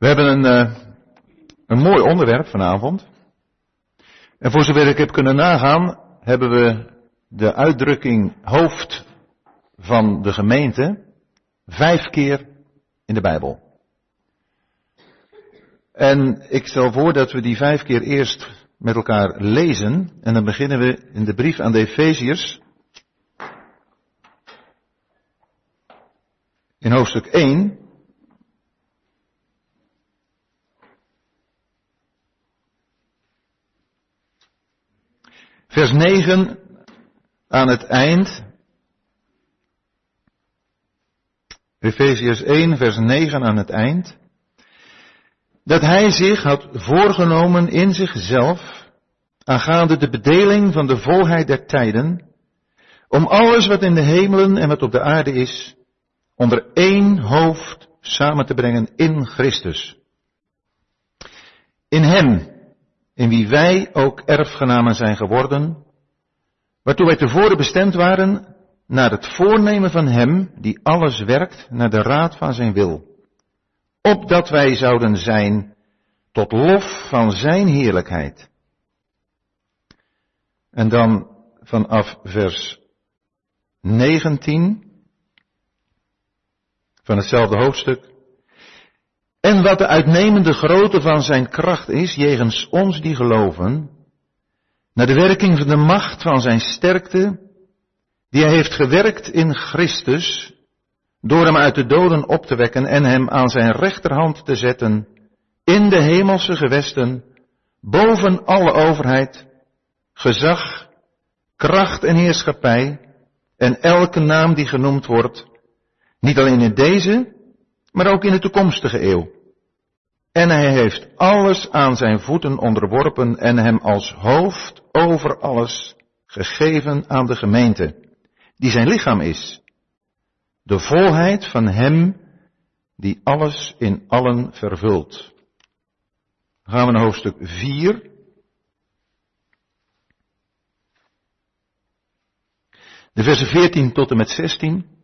We hebben een, uh, een mooi onderwerp vanavond. En voor zover ik heb kunnen nagaan, hebben we de uitdrukking hoofd van de gemeente vijf keer in de Bijbel. En ik stel voor dat we die vijf keer eerst met elkaar lezen. En dan beginnen we in de brief aan de Efeziërs. In hoofdstuk 1. Vers 9 aan het eind. Efeziërs 1, vers 9 aan het eind. Dat hij zich had voorgenomen in zichzelf, aangaande de bedeling van de volheid der tijden, om alles wat in de hemelen en wat op de aarde is, onder één hoofd samen te brengen in Christus. In Hem, in wie wij ook erfgenamen zijn geworden, waartoe wij tevoren bestemd waren naar het voornemen van Hem die alles werkt naar de raad van Zijn wil, opdat wij zouden zijn tot lof van Zijn heerlijkheid. En dan vanaf vers 19 van hetzelfde hoofdstuk. En wat de uitnemende grootte van zijn kracht is, jegens ons die geloven, naar de werking van de macht van zijn sterkte, die hij heeft gewerkt in Christus, door hem uit de doden op te wekken en hem aan zijn rechterhand te zetten, in de hemelse gewesten, boven alle overheid, gezag, kracht en heerschappij, en elke naam die genoemd wordt, niet alleen in deze, maar ook in de toekomstige eeuw. En hij heeft alles aan zijn voeten onderworpen en hem als hoofd over alles gegeven aan de gemeente, die zijn lichaam is. De volheid van hem die alles in allen vervult. Gaan we naar hoofdstuk 4. De versen 14 tot en met 16.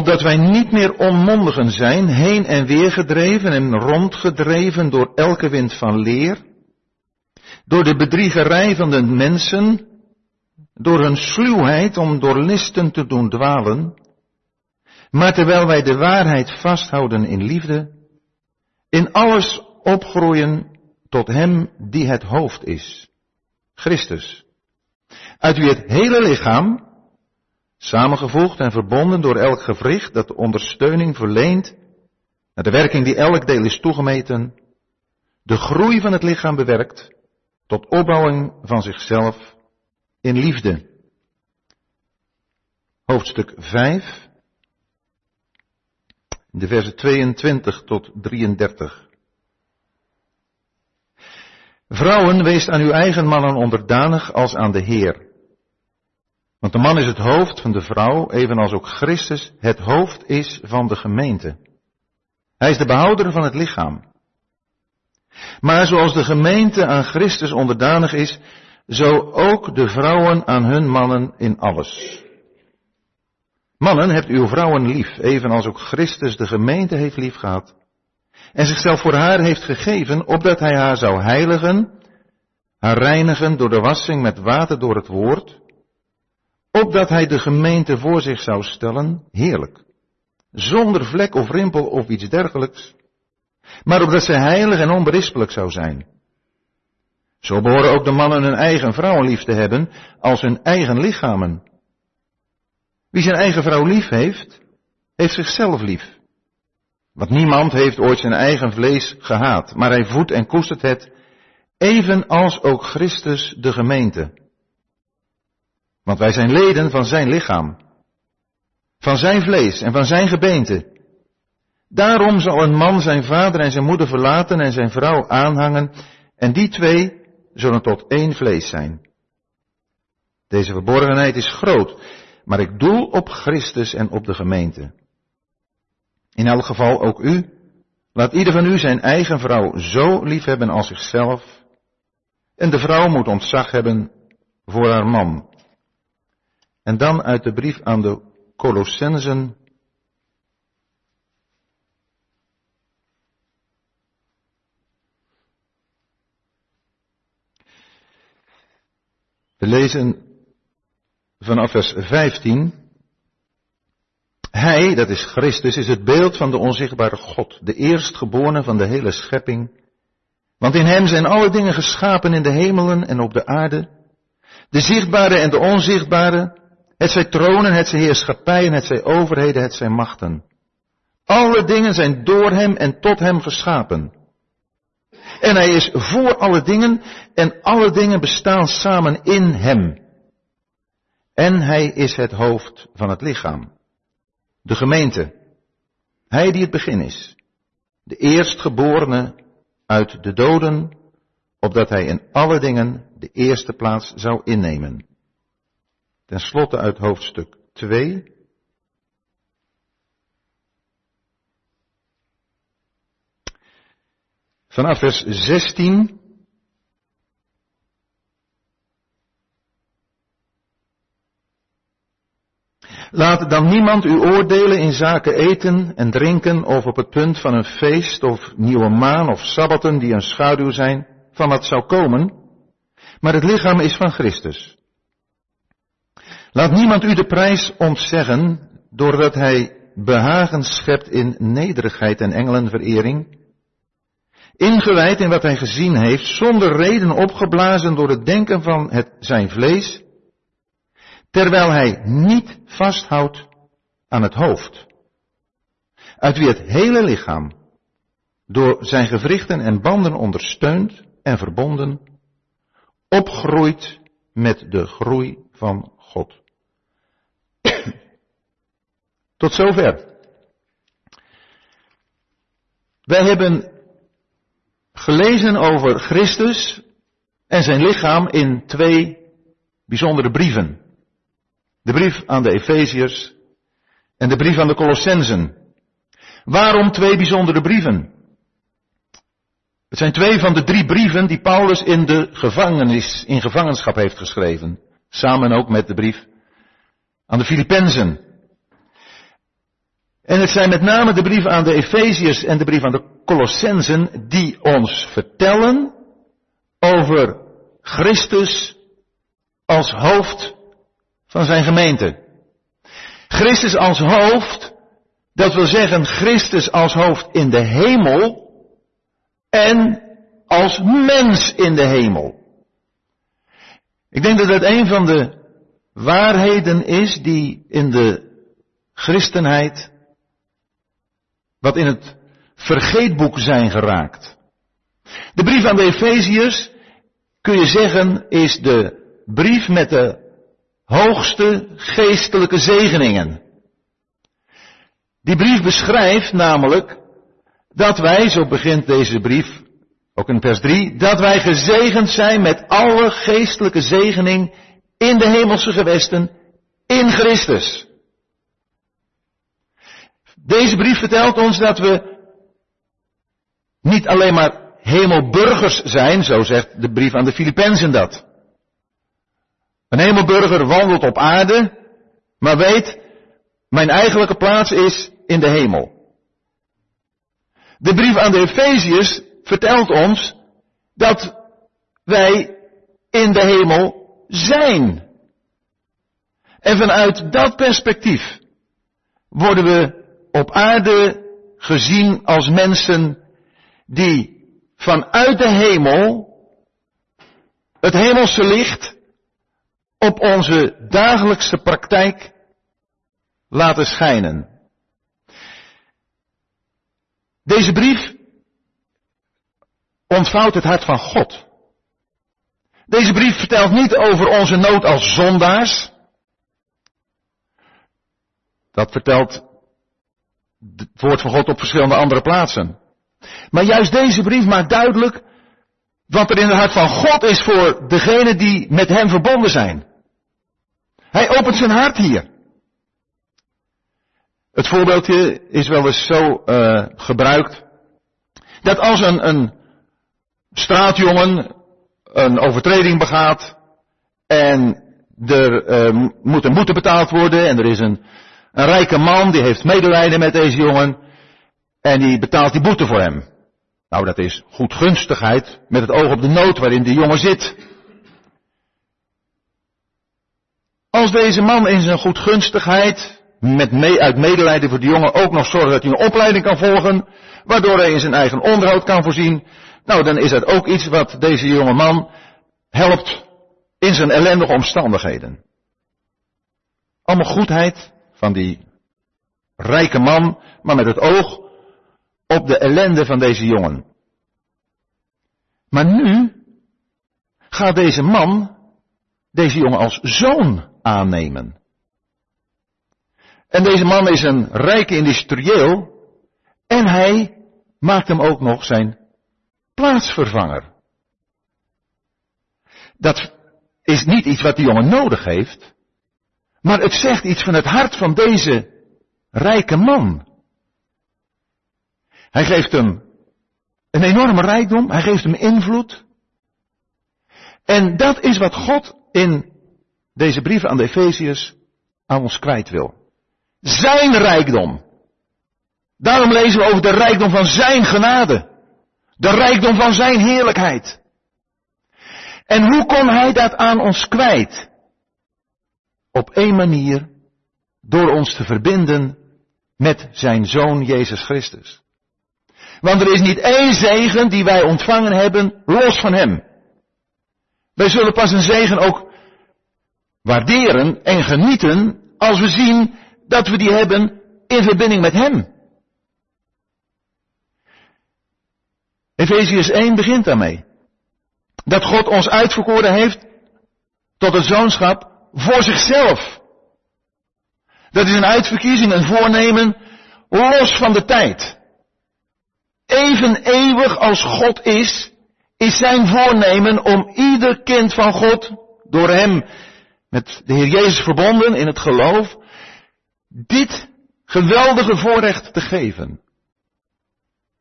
Opdat wij niet meer onmondigen zijn, heen en weer gedreven en rondgedreven door elke wind van leer, door de bedriegerij van de mensen, door hun sluwheid om door listen te doen dwalen, maar terwijl wij de waarheid vasthouden in liefde, in alles opgroeien tot Hem die het hoofd is, Christus, uit wie het hele lichaam, Samengevoegd en verbonden door elk gewricht dat de ondersteuning verleent naar de werking die elk deel is toegemeten, de groei van het lichaam bewerkt tot opbouwing van zichzelf in liefde. Hoofdstuk 5, de versen 22 tot 33. Vrouwen, wees aan uw eigen mannen onderdanig als aan de Heer. Want de man is het hoofd van de vrouw, evenals ook Christus het hoofd is van de gemeente. Hij is de behouder van het lichaam. Maar zoals de gemeente aan Christus onderdanig is, zo ook de vrouwen aan hun mannen in alles. Mannen, hebt uw vrouwen lief, evenals ook Christus de gemeente heeft lief gehad. En zichzelf voor haar heeft gegeven, opdat hij haar zou heiligen, haar reinigen door de wassing met water door het woord, opdat hij de gemeente voor zich zou stellen, heerlijk. Zonder vlek of rimpel of iets dergelijks. Maar opdat zij heilig en onberispelijk zou zijn. Zo behoren ook de mannen hun eigen vrouwen lief te hebben als hun eigen lichamen. Wie zijn eigen vrouw lief heeft, heeft zichzelf lief. Want niemand heeft ooit zijn eigen vlees gehaat, maar hij voedt en koestert het, evenals ook Christus de gemeente. Want wij zijn leden van zijn lichaam. Van zijn vlees en van zijn gebeente. Daarom zal een man zijn vader en zijn moeder verlaten en zijn vrouw aanhangen. En die twee zullen tot één vlees zijn. Deze verborgenheid is groot, maar ik doel op Christus en op de gemeente. In elk geval ook u. Laat ieder van u zijn eigen vrouw zo lief hebben als zichzelf. En de vrouw moet ontzag hebben voor haar man. En dan uit de brief aan de Colossensen. We lezen vanaf vers 15. Hij, dat is Christus, is het beeld van de onzichtbare God, de eerstgeborene van de hele schepping. Want in Hem zijn alle dingen geschapen in de hemelen en op de aarde, de zichtbare en de onzichtbare, het zij tronen, het zij heerschappijen, het zij overheden, het zij machten. Alle dingen zijn door hem en tot hem geschapen. En hij is voor alle dingen en alle dingen bestaan samen in hem. En hij is het hoofd van het lichaam. De gemeente. Hij die het begin is. De eerstgeborene uit de doden, opdat hij in alle dingen de eerste plaats zou innemen. Ten slotte uit hoofdstuk 2. Vanaf vers 16 Laat dan niemand u oordelen in zaken eten en drinken of op het punt van een feest of nieuwe maan of sabbaten die een schaduw zijn van wat zou komen, maar het lichaam is van Christus. Laat niemand u de prijs ontzeggen doordat hij behagen schept in nederigheid en engelenverering, ingewijd in wat hij gezien heeft, zonder reden opgeblazen door het denken van het, zijn vlees, terwijl hij niet vasthoudt aan het hoofd, uit wie het hele lichaam door zijn gewrichten en banden ondersteund en verbonden, opgroeit met de groei van God. Tot zover. Wij hebben gelezen over Christus en zijn lichaam in twee bijzondere brieven. De brief aan de Efeziërs en de brief aan de Colossensen. Waarom twee bijzondere brieven? Het zijn twee van de drie brieven die Paulus in de gevangenis, in gevangenschap heeft geschreven. Samen ook met de brief aan de Filippenzen. En het zijn met name de brief aan de Efeziërs en de brief aan de Colossensen die ons vertellen over Christus als hoofd van zijn gemeente. Christus als hoofd, dat wil zeggen Christus als hoofd in de hemel en als mens in de hemel. Ik denk dat dat een van de waarheden is die in de christenheid, wat in het vergeetboek zijn geraakt. De brief aan de Efeziërs, kun je zeggen, is de brief met de hoogste geestelijke zegeningen. Die brief beschrijft namelijk dat wij, zo begint deze brief, ook in vers 3, dat wij gezegend zijn met alle geestelijke zegening in de hemelse gewesten in Christus. Deze brief vertelt ons dat we niet alleen maar hemelburgers zijn, zo zegt de brief aan de Filippenzen dat. Een hemelburger wandelt op aarde, maar weet, mijn eigenlijke plaats is in de hemel. De brief aan de Efeziërs vertelt ons dat wij in de hemel zijn. En vanuit dat perspectief worden we op aarde gezien als mensen die vanuit de hemel het hemelse licht op onze dagelijkse praktijk laten schijnen. Deze brief ontvouwt het hart van God. Deze brief vertelt niet over onze nood als zondaars. Dat vertelt het woord van God op verschillende andere plaatsen. Maar juist deze brief maakt duidelijk wat er in het hart van God is voor degenen die met hem verbonden zijn. Hij opent zijn hart hier. Het voorbeeldje is wel eens zo uh, gebruikt. Dat als een, een straatjongen een overtreding begaat en er uh, moet een boete betaald worden en er is een, een rijke man die heeft medelijden met deze jongen en die betaalt die boete voor hem. Nou, dat is goedgunstigheid met het oog op de nood waarin die jongen zit. Als deze man in zijn goedgunstigheid, met mee, uit medelijden voor de jongen, ook nog zorgt dat hij een opleiding kan volgen, waardoor hij in zijn eigen onderhoud kan voorzien, nou dan is dat ook iets wat deze jonge man helpt in zijn ellendige omstandigheden. Allemaal goedheid van die rijke man, maar met het oog op de ellende van deze jongen. Maar nu gaat deze man deze jongen als zoon aannemen. En deze man is een rijke industrieel en hij maakt hem ook nog zijn plaatsvervanger. Dat is niet iets wat die jongen nodig heeft, maar het zegt iets van het hart van deze rijke man. Hij geeft hem een enorme rijkdom, hij geeft hem invloed. En dat is wat God in deze brieven aan de Efeziërs aan ons kwijt wil. Zijn rijkdom. Daarom lezen we over de rijkdom van zijn genade. De rijkdom van zijn heerlijkheid. En hoe kon hij dat aan ons kwijt? Op één manier, door ons te verbinden met zijn zoon Jezus Christus. Want er is niet één zegen die wij ontvangen hebben los van hem. Wij zullen pas een zegen ook waarderen en genieten als we zien dat we die hebben in verbinding met hem. Efeziërs 1 begint daarmee. Dat God ons uitverkoren heeft tot het zoonschap voor zichzelf. Dat is een uitverkiezing, een voornemen, los van de tijd. Even eeuwig als God is, is zijn voornemen om ieder kind van God, door hem met de Heer Jezus verbonden in het geloof, dit geweldige voorrecht te geven.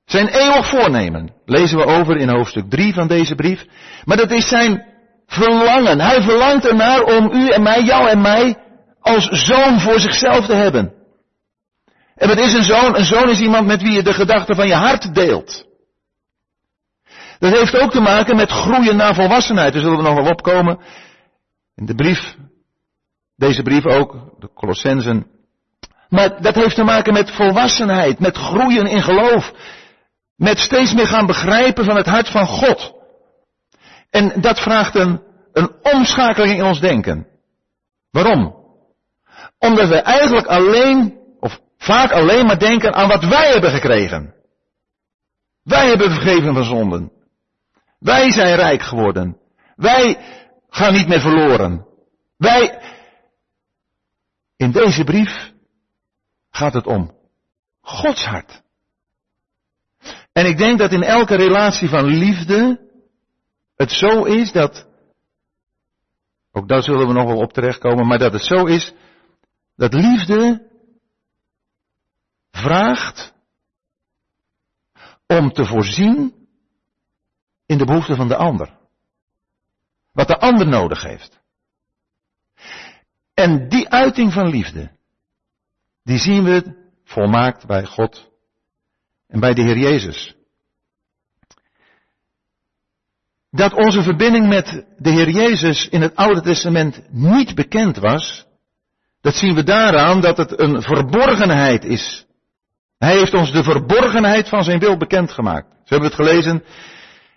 Zijn eeuwig voornemen, lezen we over in hoofdstuk 3 van deze brief, maar dat is zijn verlangen. Hij verlangt ernaar om u en mij, jou en mij, als zoon voor zichzelf te hebben. En wat is een zoon? Een zoon is iemand met wie je de gedachten van je hart deelt. Dat heeft ook te maken met groeien naar volwassenheid. Daar zullen we nog wel opkomen. In de brief, deze brief ook, de Colossensen. Maar dat heeft te maken met volwassenheid, met groeien in geloof. Met steeds meer gaan begrijpen van het hart van God. En dat vraagt een, een omschakeling in ons denken. Waarom? Omdat we eigenlijk alleen, of vaak alleen maar denken aan wat wij hebben gekregen. Wij hebben vergeven van zonden. Wij zijn rijk geworden. Wij gaan niet meer verloren. Wij. In deze brief gaat het om Gods hart. En ik denk dat in elke relatie van liefde het zo is dat, ook daar zullen we nog wel op terechtkomen, maar dat het zo is dat liefde vraagt om te voorzien in de behoeften van de ander. Wat de ander nodig heeft. En die uiting van liefde, die zien we volmaakt bij God en bij de Heer Jezus. Dat onze verbinding met de Heer Jezus in het Oude Testament niet bekend was, dat zien we daaraan dat het een verborgenheid is. Hij heeft ons de verborgenheid van zijn wil bekendgemaakt. Zo hebben we het gelezen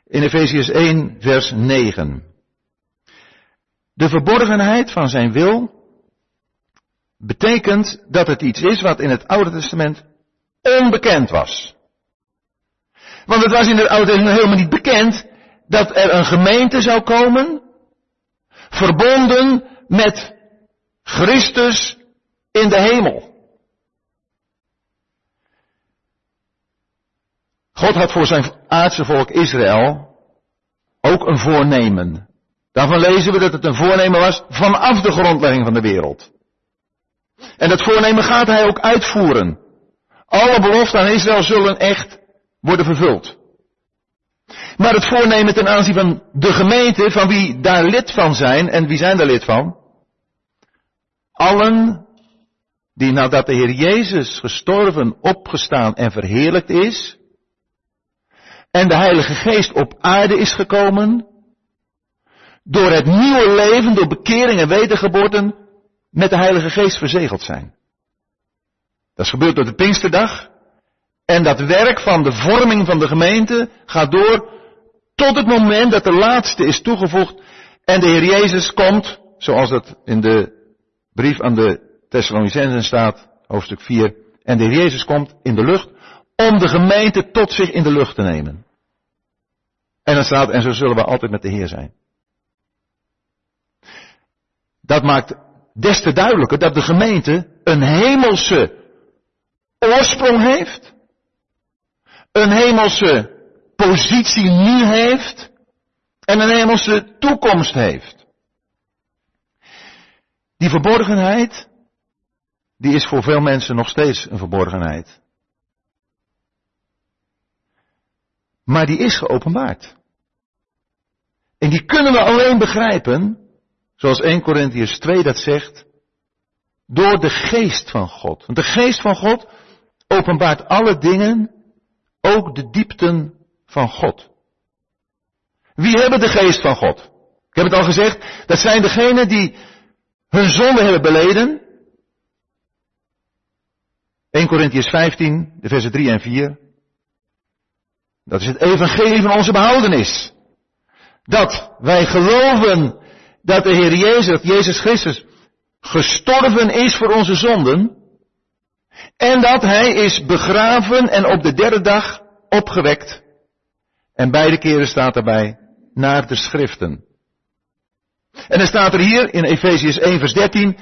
in Efesius 1, vers 9. De verborgenheid van zijn wil betekent dat het iets is wat in het Oude Testament onbekend was. Want het was in het Oude Testament helemaal niet bekend dat er een gemeente zou komen, verbonden met Christus in de hemel. God had voor zijn aardse volk Israël ook een voornemen. Daarvan lezen we dat het een voornemen was vanaf de grondlegging van de wereld. En dat voornemen gaat hij ook uitvoeren. Alle beloften aan Israël zullen echt worden vervuld. Maar het voornemen ten aanzien van de gemeente, van wie daar lid van zijn, en wie zijn daar lid van? Allen die nadat de Heer Jezus gestorven, opgestaan en verheerlijkt is, en de Heilige Geest op aarde is gekomen, door het nieuwe leven, door bekering en wedergeboorten, met de Heilige Geest verzegeld zijn. Dat is gebeurd door de Pinksterdag. En dat werk van de vorming van de gemeente gaat door tot het moment dat de laatste is toegevoegd en de Heer Jezus komt, zoals dat in de brief aan de Thessalonicensen staat, hoofdstuk 4, en de Heer Jezus komt in de lucht om de gemeente tot zich in de lucht te nemen. En dan staat, en zo zullen we altijd met de Heer zijn. Dat maakt des te duidelijker dat de gemeente een hemelse oorsprong heeft, een hemelse positie nu heeft en een hemelse toekomst heeft. Die verborgenheid, die is voor veel mensen nog steeds een verborgenheid. Maar die is geopenbaard. En die kunnen we alleen begrijpen, zoals 1 Corinthians 2 dat zegt, door de geest van God. Want de geest van God openbaart alle dingen, ook de diepten van God. Wie hebben de geest van God? Ik heb het al gezegd, dat zijn degenen die hun zonde hebben beleden. 1 Corinthians 15, de versen 3 en 4. Dat is het evangelie van onze behoudenis. Dat wij geloven dat de Heer Jezus, dat Jezus Christus, gestorven is voor onze zonden. En dat Hij is begraven en op de derde dag opgewekt. En beide keren staat erbij, naar de schriften. En dan staat er hier in Efesius 1 vers 13,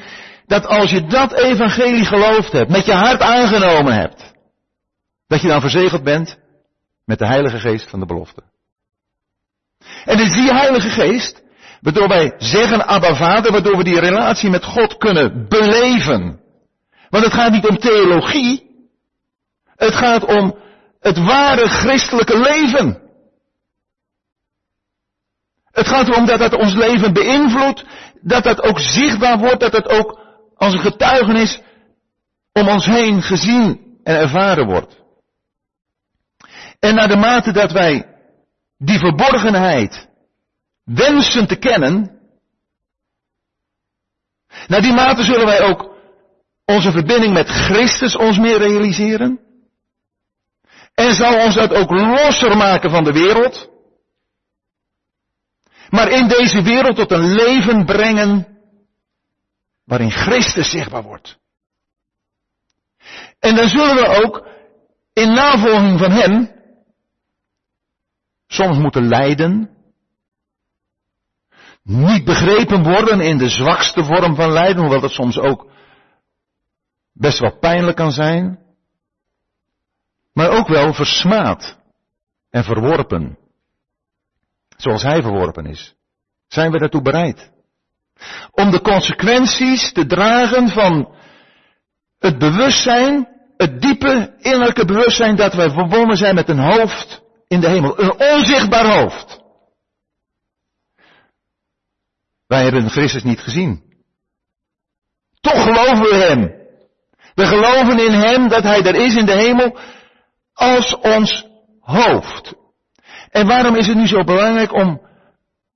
dat als je dat evangelie geloofd hebt, met je hart aangenomen hebt, dat je dan verzegeld bent met de Heilige Geest van de belofte. En het is die Heilige Geest, waardoor wij zeggen Abba Vader, waardoor we die relatie met God kunnen beleven. Want het gaat niet om theologie, het gaat om het ware christelijke leven. Het gaat erom dat dat ons leven beïnvloedt, dat dat ook zichtbaar wordt, dat het ook als een getuigenis om ons heen gezien en ervaren wordt. En naar de mate dat wij die verborgenheid wensen te kennen, naar die mate zullen wij ook onze verbinding met Christus ons meer realiseren. En zal ons dat ook losser maken van de wereld. Maar in deze wereld tot een leven brengen waarin Christus zichtbaar wordt. En dan zullen we ook in navolging van Hem soms moeten lijden, niet begrepen worden in de zwakste vorm van lijden, hoewel dat soms ook best wel pijnlijk kan zijn, maar ook wel versmaad en verworpen, zoals hij verworpen is. Zijn we daartoe bereid? Om de consequenties te dragen van het bewustzijn, het diepe innerlijke bewustzijn dat wij verbonden zijn met een hoofd in de hemel. Een onzichtbaar hoofd. Wij hebben Christus niet gezien. Toch geloven we Hem. We geloven in Hem dat Hij er is in de hemel als ons hoofd. En waarom is het nu zo belangrijk om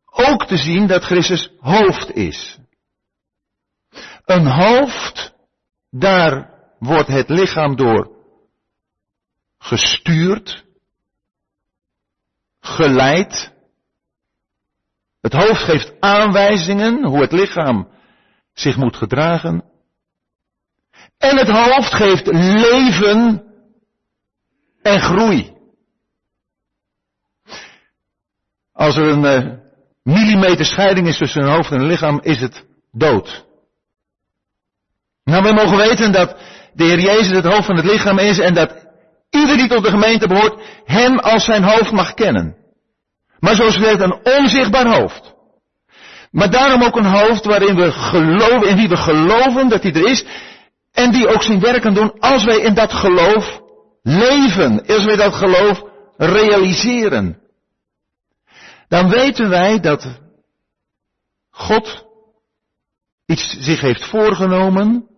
ook te zien dat Christus hoofd is? Een hoofd, daar wordt het lichaam door gestuurd, geleid. Het hoofd geeft aanwijzingen hoe het lichaam zich moet gedragen. En het hoofd geeft leven en groei. Als er een uh, millimeter scheiding is tussen een hoofd en een lichaam, is het dood. Nou, we mogen weten dat de Heer Jezus het hoofd van het lichaam is en dat ieder die tot de gemeente behoort, hem als zijn hoofd mag kennen. Maar zoals gezegd, een onzichtbaar hoofd. Maar daarom ook een hoofd waarin we geloven, in wie we geloven dat hij er is. En die ook zijn werk kan doen als wij in dat geloof leven. Als wij dat geloof realiseren. Dan weten wij dat God iets zich heeft voorgenomen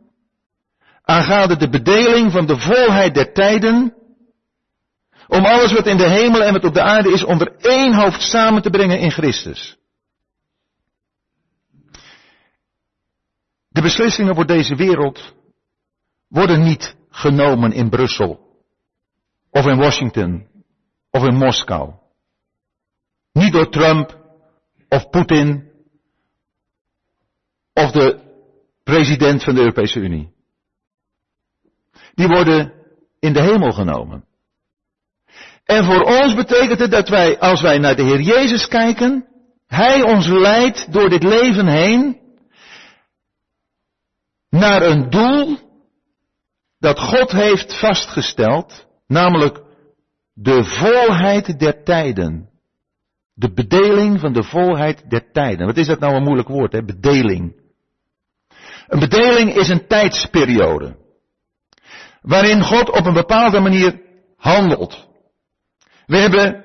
aangaande de bedeling van de volheid der tijden om alles wat in de hemel en wat op de aarde is onder één hoofd samen te brengen in Christus. De beslissingen voor deze wereld worden niet genomen in Brussel of in Washington of in Moskou. Niet door Trump of Poetin of de president van de Europese Unie. Die worden in de hemel genomen. En voor ons betekent het dat wij, als wij naar de Heer Jezus kijken, Hij ons leidt door dit leven heen naar een doel dat God heeft vastgesteld, namelijk de volheid der tijden. De bedeling van de volheid der tijden. Wat is dat nou een moeilijk woord, hè? Bedeling. Een bedeling is een tijdsperiode. Waarin God op een bepaalde manier handelt. We hebben,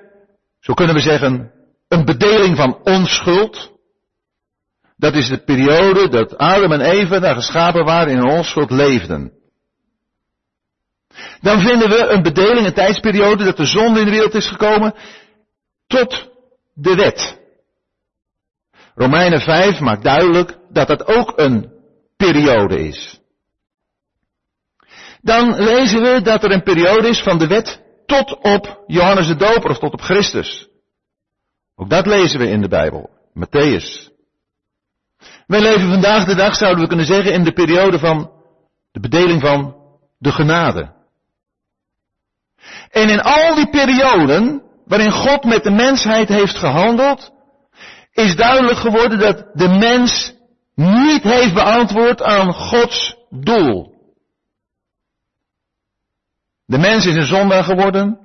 zo kunnen we zeggen, een bedeling van onschuld. Dat is de periode dat Adam en Eva daar geschapen waren in onschuld leefden. Dan vinden we een bedeling, een tijdsperiode dat de zonde in de wereld is gekomen tot de wet. Romeinen 5 maakt duidelijk dat dat ook een periode is. Dan lezen we dat er een periode is van de wet tot op Johannes de Doper of tot op Christus. Ook dat lezen we in de Bijbel, Matthäus. Wij leven vandaag de dag, zouden we kunnen zeggen, in de periode van de bedeling van de genade. En in al die perioden waarin God met de mensheid heeft gehandeld, is duidelijk geworden dat de mens niet heeft beantwoord aan Gods doel. De mens is een zondaar geworden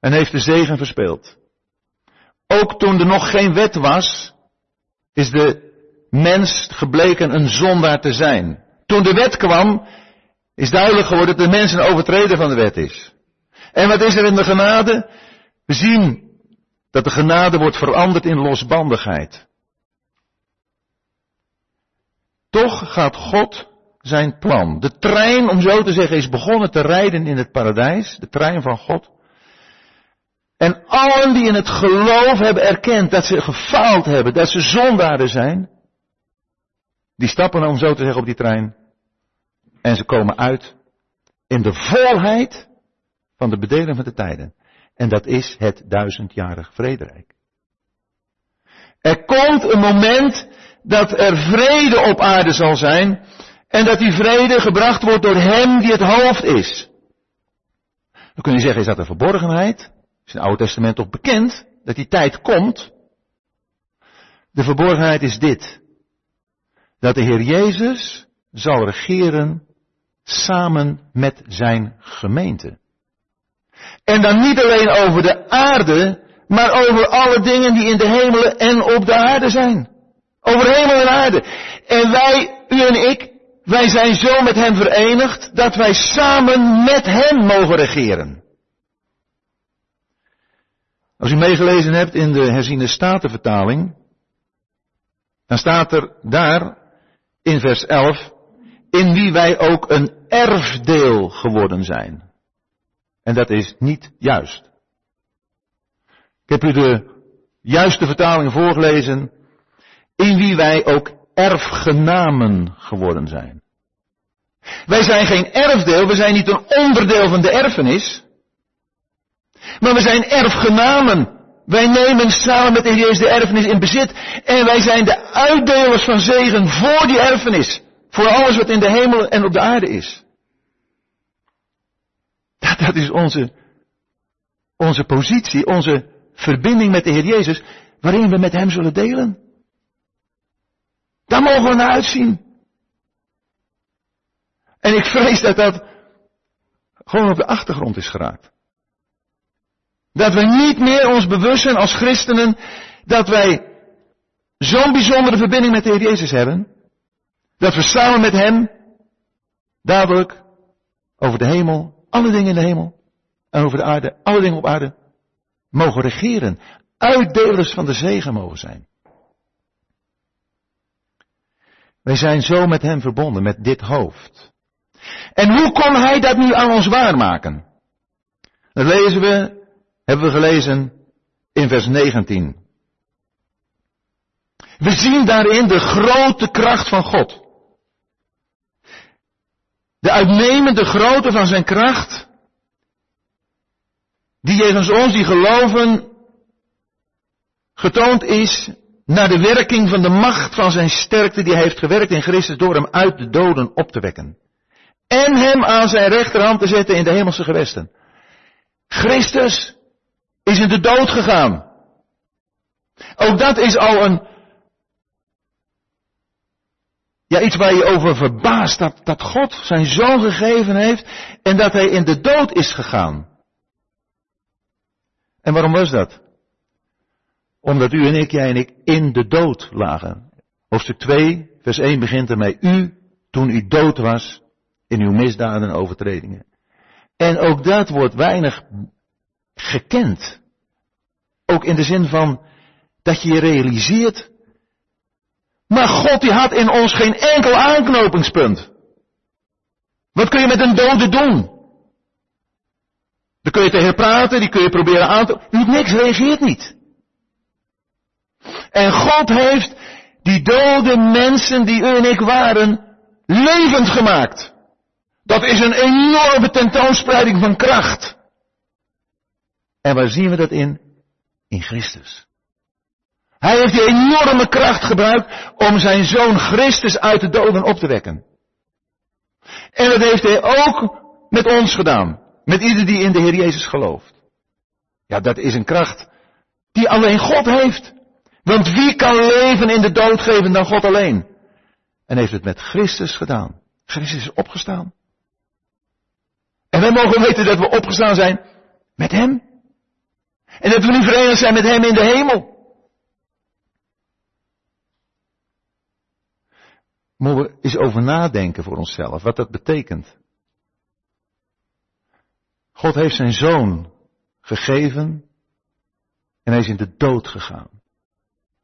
en heeft de zegen verspeeld. Ook toen er nog geen wet was, is de mens gebleken een zondaar te zijn. Toen de wet kwam, is duidelijk geworden dat de mens een overtreder van de wet is. En wat is er in de genade? We zien dat de genade wordt veranderd in losbandigheid. Toch gaat God zijn plan. De trein, om zo te zeggen, is begonnen te rijden in het paradijs. De trein van God. En allen die in het geloof hebben erkend dat ze gefaald hebben, dat ze zondaren zijn, die stappen, om zo te zeggen, op die trein. En ze komen uit in de volheid van de bedeling van de tijden. En dat is het duizendjarig vrederijk. Er komt een moment dat er vrede op aarde zal zijn. En dat die vrede gebracht wordt door hem die het hoofd is. Dan kun je zeggen, is dat een verborgenheid? Is in het Oude Testament toch bekend dat die tijd komt? De verborgenheid is dit. Dat de Heer Jezus zal regeren samen met zijn gemeente. En dan niet alleen over de aarde, maar over alle dingen die in de hemelen en op de aarde zijn. Over hemel en aarde. En wij, u en ik, wij zijn zo met hem verenigd dat wij samen met hem mogen regeren. Als u meegelezen hebt in de herziene statenvertaling, dan staat er daar in vers 11, in wie wij ook een erfdeel geworden zijn. En dat is niet juist. Ik heb u de juiste vertaling voorgelezen. In wie wij ook erfgenamen geworden zijn. Wij zijn geen erfdeel, we zijn niet een onderdeel van de erfenis. Maar we zijn erfgenamen. Wij nemen samen met de Heer Jezus de erfenis in bezit. En wij zijn de uitdelers van zegen voor die erfenis. Voor alles wat in de hemel en op de aarde is. Dat, dat is onze, onze positie, onze verbinding met de Heer Jezus, waarin we met Hem zullen delen. Daar mogen we naar uitzien. En ik vrees dat dat gewoon op de achtergrond is geraakt. Dat we niet meer ons bewust zijn als christenen dat wij zo'n bijzondere verbinding met de Heer Jezus hebben. Dat we samen met Hem dadelijk over de hemel alle dingen in de hemel en over de aarde, alle dingen op aarde, mogen regeren. Uitdelers van de zegen mogen zijn. Wij zijn zo met hem verbonden, met dit hoofd. En hoe kon hij dat nu aan ons waarmaken? Dat lezen we, hebben we gelezen in vers 19. We zien daarin de grote kracht van God. De uitnemende grootte van zijn kracht, die jegens ons die geloven getoond is naar de werking van de macht van zijn sterkte die hij heeft gewerkt in Christus door hem uit de doden op te wekken. En hem aan zijn rechterhand te zetten in de hemelse gewesten. Christus is in de dood gegaan. Ook dat is al een, ja, iets waar je over verbaast, dat, dat God zijn zoon gegeven heeft en dat hij in de dood is gegaan. En waarom was dat? Omdat u en ik, jij en ik, in de dood lagen. Hoofdstuk 2, vers 1 begint ermee. U, toen u dood was, in uw misdaden en overtredingen. En ook dat wordt weinig gekend. Ook in de zin van dat je je realiseert. Maar God die had in ons geen enkel aanknopingspunt. Wat kun je met een dode doen? Dan kun je tegen praten, die kun je proberen aan te... Doet niks, reageert niet. En God heeft die dode mensen die u en ik waren, levend gemaakt. Dat is een enorme tentoonspreiding van kracht. En waar zien we dat in? In Christus. Hij heeft die enorme kracht gebruikt om zijn zoon Christus uit de doden op te wekken. En dat heeft hij ook met ons gedaan. Met ieder die in de Heer Jezus gelooft. Ja, dat is een kracht die alleen God heeft. Want wie kan leven in de dood geven dan God alleen? En heeft het met Christus gedaan. Christus is opgestaan. En wij mogen weten dat we opgestaan zijn met Hem. En dat we nu verenigd zijn met Hem in de hemel. Moeten we eens over nadenken voor onszelf, wat dat betekent. God heeft zijn zoon gegeven en hij is in de dood gegaan.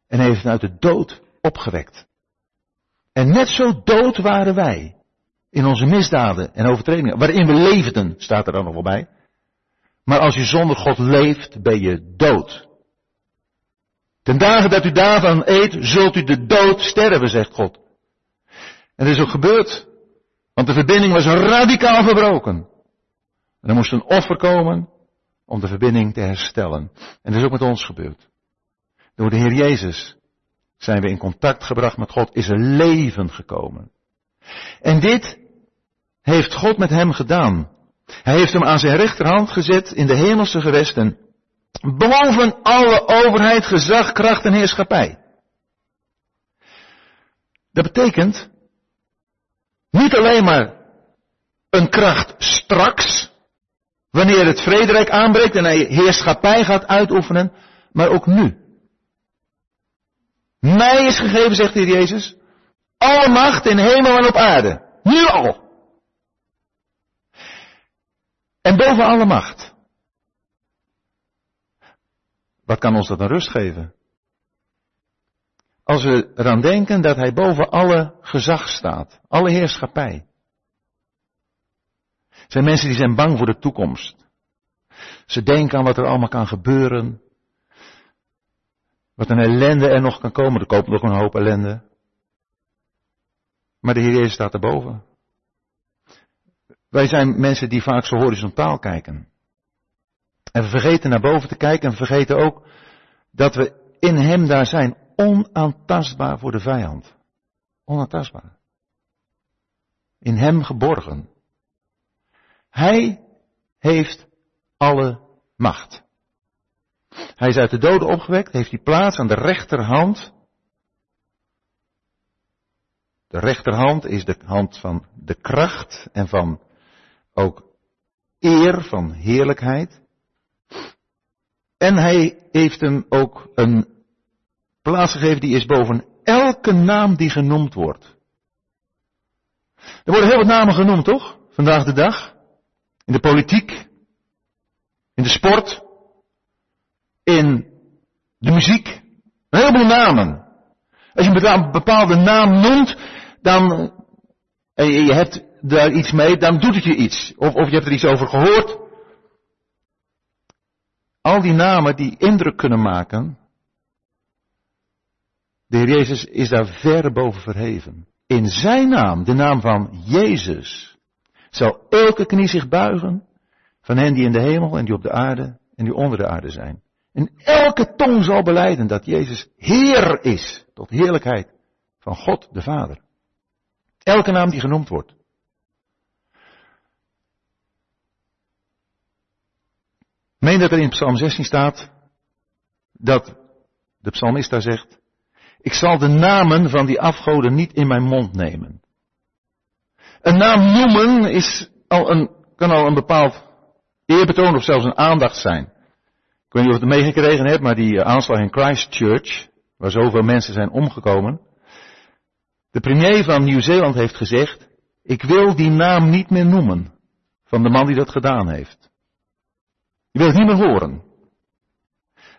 En hij heeft hem uit de dood opgewekt. En net zo dood waren wij in onze misdaden en overtredingen, waarin we leefden, staat er dan nog wel bij. Maar als u zonder God leeft, ben je dood. Ten dagen dat u daarvan eet, zult u de dood sterven, zegt God. En dat is ook gebeurd. Want de verbinding was radicaal verbroken. En er moest een offer komen om de verbinding te herstellen. En dat is ook met ons gebeurd. Door de Heer Jezus zijn we in contact gebracht met God, is er leven gekomen. En dit heeft God met hem gedaan. Hij heeft hem aan zijn rechterhand gezet in de hemelse gewesten, boven alle overheid, gezag, kracht en heerschappij. Dat betekent niet alleen maar een kracht straks, wanneer het vrederijk aanbreekt en hij heerschappij gaat uitoefenen, maar ook nu. Mij is gegeven, zegt de Heer Jezus, alle macht in hemel en op aarde. Nu al. En boven alle macht. Wat kan ons dat een rust geven? Als we eraan denken dat hij boven alle gezag staat, alle heerschappij. Er zijn mensen die zijn bang voor de toekomst. Ze denken aan wat er allemaal kan gebeuren. Wat een ellende er nog kan komen. Er komt nog een hoop ellende. Maar de Heer staat erboven. Wij zijn mensen die vaak zo horizontaal kijken. En we vergeten naar boven te kijken en vergeten ook dat we in Hem daar zijn. Onaantastbaar voor de vijand. Onaantastbaar. In Hem geborgen. Hij heeft alle macht. Hij is uit de doden opgewekt, heeft die plaats aan de rechterhand. De rechterhand is de hand van de kracht en van ook eer, van heerlijkheid. En hij heeft hem ook een plaats gegeven die is boven elke naam die genoemd wordt. Er worden heel wat namen genoemd, toch? Vandaag de dag. In de politiek. In de sport in de muziek. Een heleboel namen. Als je een bepaalde naam noemt, dan, en je hebt daar iets mee, dan doet het je iets. Of, of je hebt er iets over gehoord. Al die namen die indruk kunnen maken, de Heer Jezus is daar ver boven verheven. In zijn naam, de naam van Jezus, zal elke knie zich buigen van hen die in de hemel en die op de aarde en die onder de aarde zijn. En elke tong zal beleiden dat Jezus Heer is, tot heerlijkheid van God de Vader. Elke naam die genoemd wordt. Meen dat er in Psalm 16 staat dat de psalmist daar zegt, ik zal de namen van die afgoden niet in mijn mond nemen. Een naam noemen is al een, kan al een bepaald eerbetoon of zelfs een aandacht zijn. Ik weet niet of je het meegekregen hebt, maar die eh, aanslag in Christchurch, waar zoveel mensen zijn omgekomen. De premier van Nieuw-Zeeland heeft gezegd, ik wil die naam niet meer noemen van de man die dat gedaan heeft. Je wil het niet meer horen.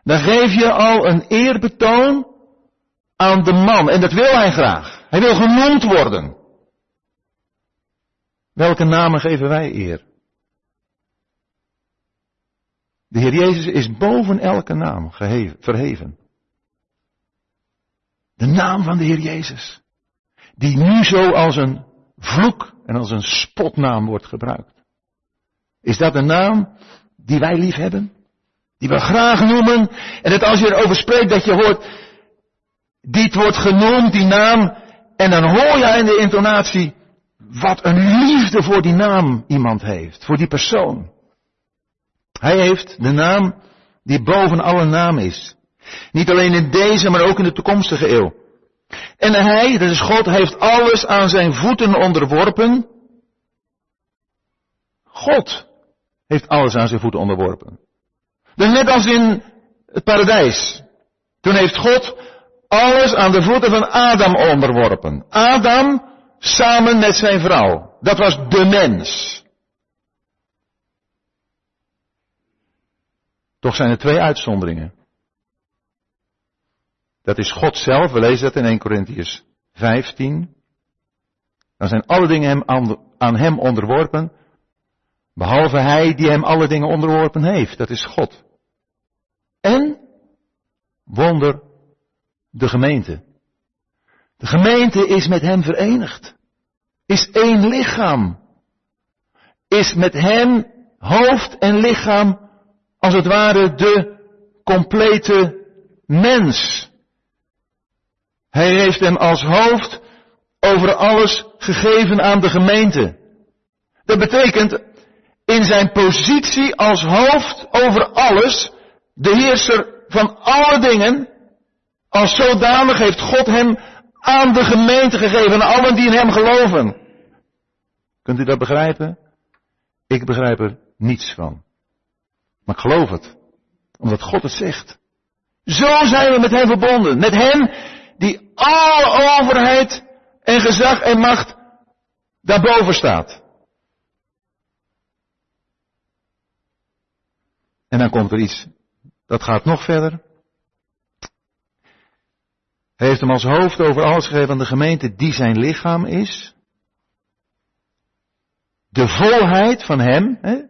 Dan geef je al een eerbetoon aan de man. En dat wil hij graag. Hij wil genoemd worden. Welke namen geven wij eer? De Heer Jezus is boven elke naam verheven. De naam van de Heer Jezus. Die nu zo als een vloek en als een spotnaam wordt gebruikt. Is dat een naam die wij lief hebben? Die we graag noemen. En dat als je erover spreekt dat je hoort, dit wordt genoemd, die naam. En dan hoor je in de intonatie, wat een liefde voor die naam iemand heeft. Voor die persoon. Hij heeft de naam die boven alle naam is. Niet alleen in deze, maar ook in de toekomstige eeuw. En hij, dat is God, heeft alles aan zijn voeten onderworpen. God heeft alles aan zijn voeten onderworpen. Dus net als in het paradijs. Toen heeft God alles aan de voeten van Adam onderworpen. Adam samen met zijn vrouw. Dat was de mens. Toch zijn er twee uitzonderingen. Dat is God zelf, we lezen dat in 1 Corinthians 15. Dan zijn alle dingen hem aan, aan hem onderworpen, behalve hij die hem alle dingen onderworpen heeft. Dat is God. En, wonder, de gemeente. De gemeente is met hem verenigd. Is één lichaam. Is met hem hoofd en lichaam als het ware de complete mens. Hij heeft hem als hoofd over alles gegeven aan de gemeente. Dat betekent in zijn positie als hoofd over alles, de heerser van alle dingen, als zodanig heeft God hem aan de gemeente gegeven, aan allen die in hem geloven. Kunt u dat begrijpen? Ik begrijp er niets van. Maar ik geloof het. Omdat God het zegt. Zo zijn we met hem verbonden. Met hem die alle overheid en gezag en macht daarboven staat. En dan komt er iets, dat gaat nog verder. Hij heeft hem als hoofd over alles gegeven aan de gemeente die zijn lichaam is. De volheid van hem, hè,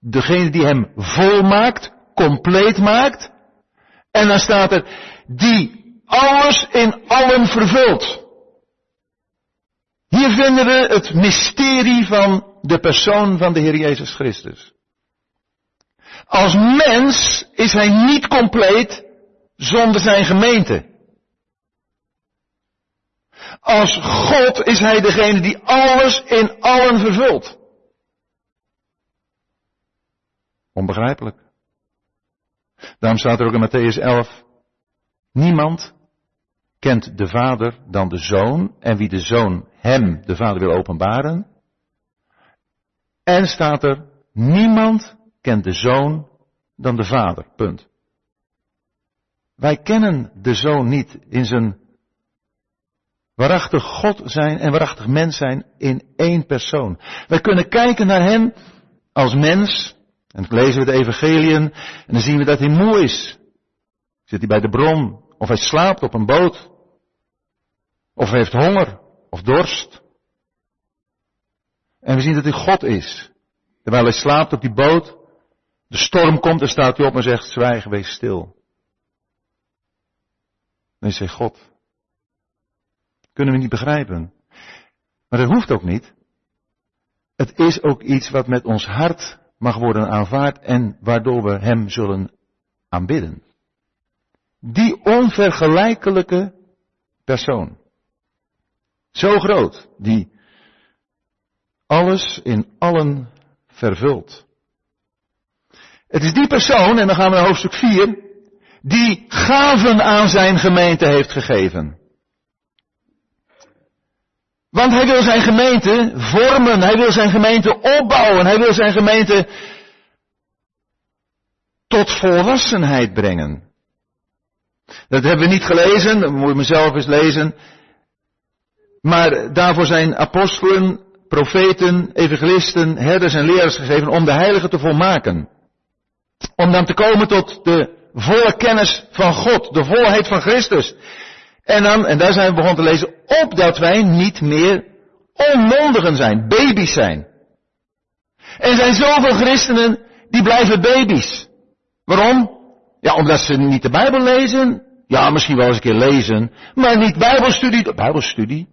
Degene die hem volmaakt, compleet maakt. En dan staat er, die alles in allen vervult. Hier vinden we het mysterie van de persoon van de Heer Jezus Christus. Als mens is hij niet compleet zonder zijn gemeente. Als God is hij degene die alles in allen vervult. Onbegrijpelijk. Daarom staat er ook in Matthäus 11, niemand kent de Vader dan de Zoon en wie de Zoon hem, de Vader, wil openbaren. En staat er, niemand kent de Zoon dan de Vader. Punt. Wij kennen de Zoon niet in zijn waarachtig God zijn en waarachtig mens zijn in één persoon. Wij kunnen kijken naar hem als mens, en dan lezen we de evangeliën en dan zien we dat hij moe is. Zit hij bij de bron, of hij slaapt op een boot, of hij heeft honger, of dorst. En we zien dat hij God is. Terwijl hij slaapt op die boot, de storm komt en staat hij op en zegt, zwijg, wees stil. Dan is hij God. Kunnen we niet begrijpen. Maar dat hoeft ook niet. het is ook iets wat met ons hart mag worden aanvaard en waardoor we Hem zullen aanbidden. Die onvergelijkelijke persoon. Zo groot, die alles in allen vervult. Het is die persoon, en dan gaan we naar hoofdstuk 4, die gaven aan zijn gemeente heeft gegeven. Want hij wil zijn gemeente vormen, hij wil zijn gemeente opbouwen, hij wil zijn gemeente tot volwassenheid brengen. Dat hebben we niet gelezen, dat moet ik mezelf eens lezen. Maar daarvoor zijn apostelen, profeten, evangelisten, herders en leraars gegeven om de heilige te volmaken. Om dan te komen tot de volle kennis van God, de volheid van Christus. En dan, en daar zijn we begonnen te lezen, opdat wij niet meer onmondigen zijn, baby's zijn. Er zijn zoveel christenen die blijven baby's. Waarom? Ja, omdat ze niet de Bijbel lezen. Ja, misschien wel eens een keer lezen. Maar niet Bijbelstudie. Bijbelstudie,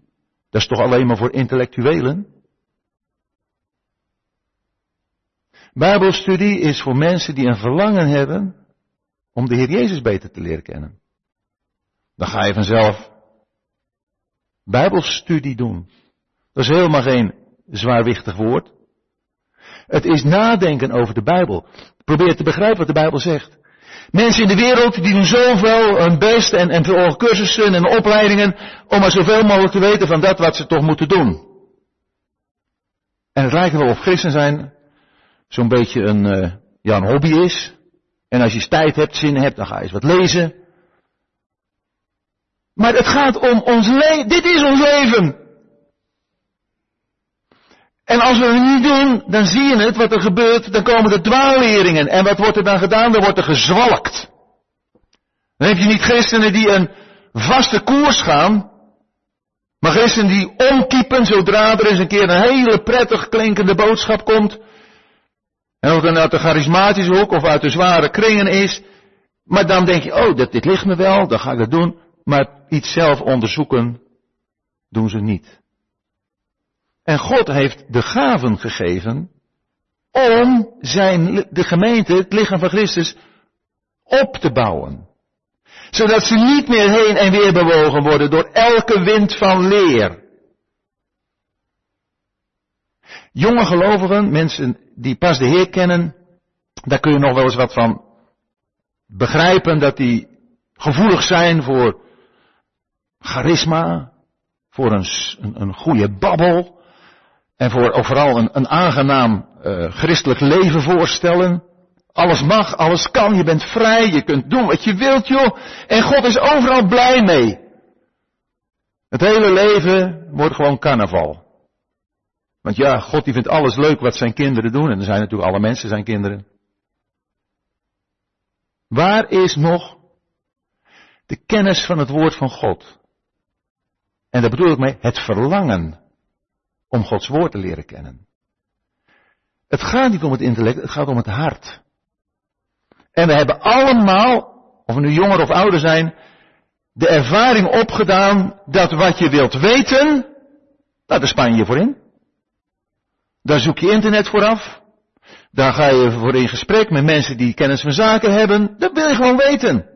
dat is toch alleen maar voor intellectuelen? Bijbelstudie is voor mensen die een verlangen hebben om de Heer Jezus beter te leren kennen. Dan ga je vanzelf Bijbelstudie doen. Dat is helemaal geen zwaarwichtig woord. Het is nadenken over de Bijbel. Probeer te begrijpen wat de Bijbel zegt. Mensen in de wereld die doen zoveel hun best en, en cursussen en opleidingen om maar zoveel mogelijk te weten van dat wat ze toch moeten doen. En het lijkt wel of christen zijn zo'n beetje een, uh, ja, een hobby is. En als je tijd hebt, zin hebt, dan ga je eens wat lezen. Maar het gaat om ons leven. Dit is ons leven. En als we het niet doen, dan zie je het wat er gebeurt. Dan komen de dwaalleringen. En wat wordt er dan gedaan? Dan wordt er gezwalkt. Dan heb je niet christenen die een vaste koers gaan. Maar christenen die omkiepen zodra er eens een keer een hele prettig klinkende boodschap komt. En of dan uit de charismatische hoek of uit de zware kringen is. Maar dan denk je, oh, dit ligt me wel, dan ga ik dat doen. Maar iets zelf onderzoeken doen ze niet. En God heeft de gaven gegeven om zijn, de gemeente, het lichaam van Christus, op te bouwen. Zodat ze niet meer heen en weer bewogen worden door elke wind van leer. Jonge gelovigen, mensen die pas de Heer kennen, daar kun je nog wel eens wat van begrijpen dat die gevoelig zijn voor charisma, voor een, een, een goede babbel en voor overal een, een aangenaam uh, christelijk leven voorstellen. Alles mag, alles kan, je bent vrij, je kunt doen wat je wilt, joh. En God is overal blij mee. Het hele leven wordt gewoon carnaval. Want ja, God die vindt alles leuk wat zijn kinderen doen. En er zijn natuurlijk alle mensen zijn kinderen. Waar is nog de kennis van het woord van God? En daar bedoel ik mee het verlangen om Gods woord te leren kennen. Het gaat niet om het intellect, het gaat om het hart. En we hebben allemaal, of we nu jonger of ouder zijn, de ervaring opgedaan dat wat je wilt weten, daar span je voor in. Daar zoek je internet vooraf. Daar ga je voor in gesprek met mensen die kennis van zaken hebben. Dat wil je gewoon weten.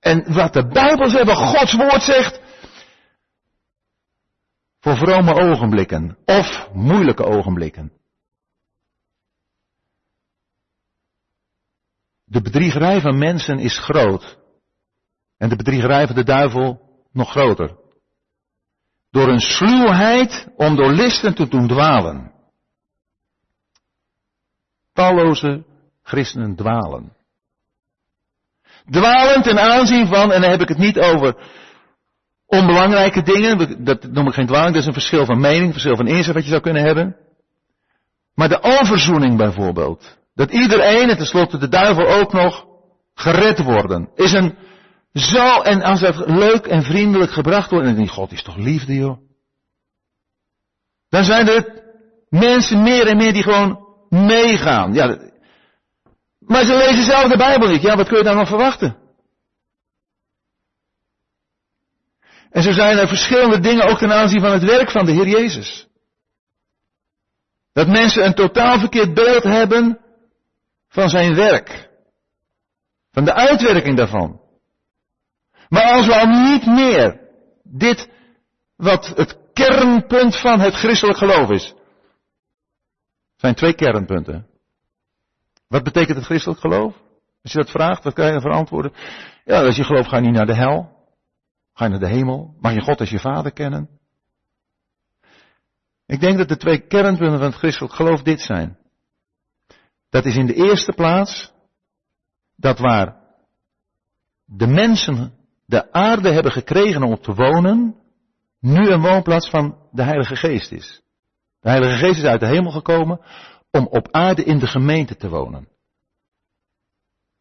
En wat de Bijbel zegt, wat Gods woord zegt, voor vrome ogenblikken of moeilijke ogenblikken. De bedriegerij van mensen is groot. En de bedriegerij van de duivel nog groter. Door een sluwheid om door listen te doen dwalen. Talloze christenen dwalen. Dwalen ten aanzien van, en dan heb ik het niet over onbelangrijke dingen, dat noem ik geen dwaling, dat is een verschil van mening, verschil van inzicht wat je zou kunnen hebben. Maar de onverzoening bijvoorbeeld, dat iedereen, en tenslotte de duivel ook nog, gered worden, is een zo, en als dat leuk en vriendelijk gebracht wordt, en denk God is toch liefde joh. Dan zijn er mensen meer en meer die gewoon meegaan. Ja, maar ze lezen zelf de Bijbel niet. Ja, wat kun je dan nog verwachten? En zo zijn er verschillende dingen ook ten aanzien van het werk van de Heer Jezus. Dat mensen een totaal verkeerd beeld hebben van zijn werk. Van de uitwerking daarvan. Maar als we al niet meer dit, wat het kernpunt van het christelijk geloof is. zijn twee kernpunten. Wat betekent het christelijk geloof? Als je dat vraagt, dan krijg je voor antwoorden. Ja, als je gelooft ga je niet naar de hel. Ga je naar de hemel. Mag je God als je vader kennen. Ik denk dat de twee kernpunten van het christelijk geloof dit zijn. Dat is in de eerste plaats dat waar de mensen de aarde hebben gekregen om op te wonen, nu een woonplaats van de Heilige Geest is. De Heilige Geest is uit de hemel gekomen om op aarde in de gemeente te wonen.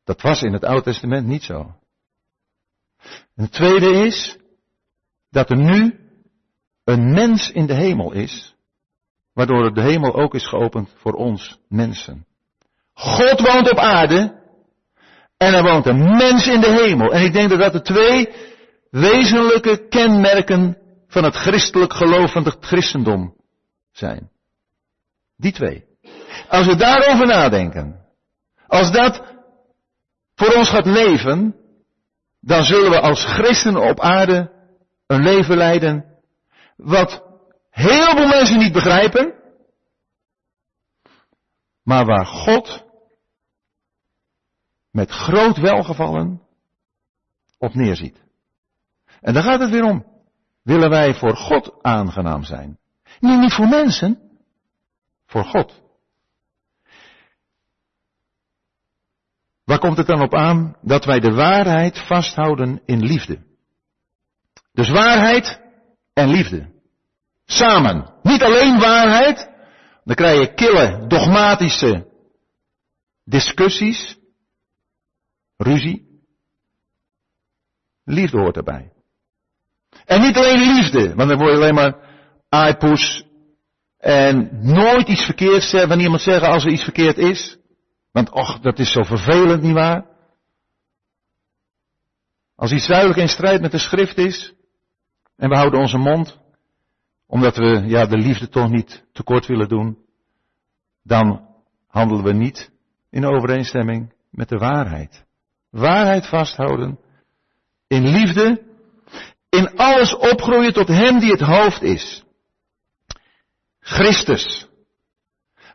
Dat was in het Oude Testament niet zo. En het tweede is dat er nu een mens in de hemel is, waardoor de hemel ook is geopend voor ons mensen. God woont op aarde en er woont een mens in de hemel. En ik denk dat dat de twee wezenlijke kenmerken van het christelijk geloof van het christendom zijn. Die twee. Als we daarover nadenken, als dat voor ons gaat leven, dan zullen we als christenen op aarde een leven leiden wat heel veel mensen niet begrijpen, maar waar God met groot welgevallen op neerziet. En daar gaat het weer om. Willen wij voor God aangenaam zijn? Nee, niet voor mensen. Voor God. Waar komt het dan op aan? Dat wij de waarheid vasthouden in liefde. Dus waarheid en liefde. Samen. Niet alleen waarheid. Dan krijg je kille, dogmatische discussies. Ruzie. Liefde hoort erbij. En niet alleen liefde, want dan word je alleen maar aaipoes en nooit iets verkeerds zeggen, wanneer iemand zeggen als er iets verkeerd is. Want och, dat is zo vervelend, nietwaar? Als iets duidelijk in strijd met de schrift is, en we houden onze mond, omdat we ja, de liefde toch niet tekort willen doen, dan handelen we niet in overeenstemming met de waarheid. Waarheid vasthouden, in liefde, in alles opgroeien tot Hem die het hoofd is. Christus.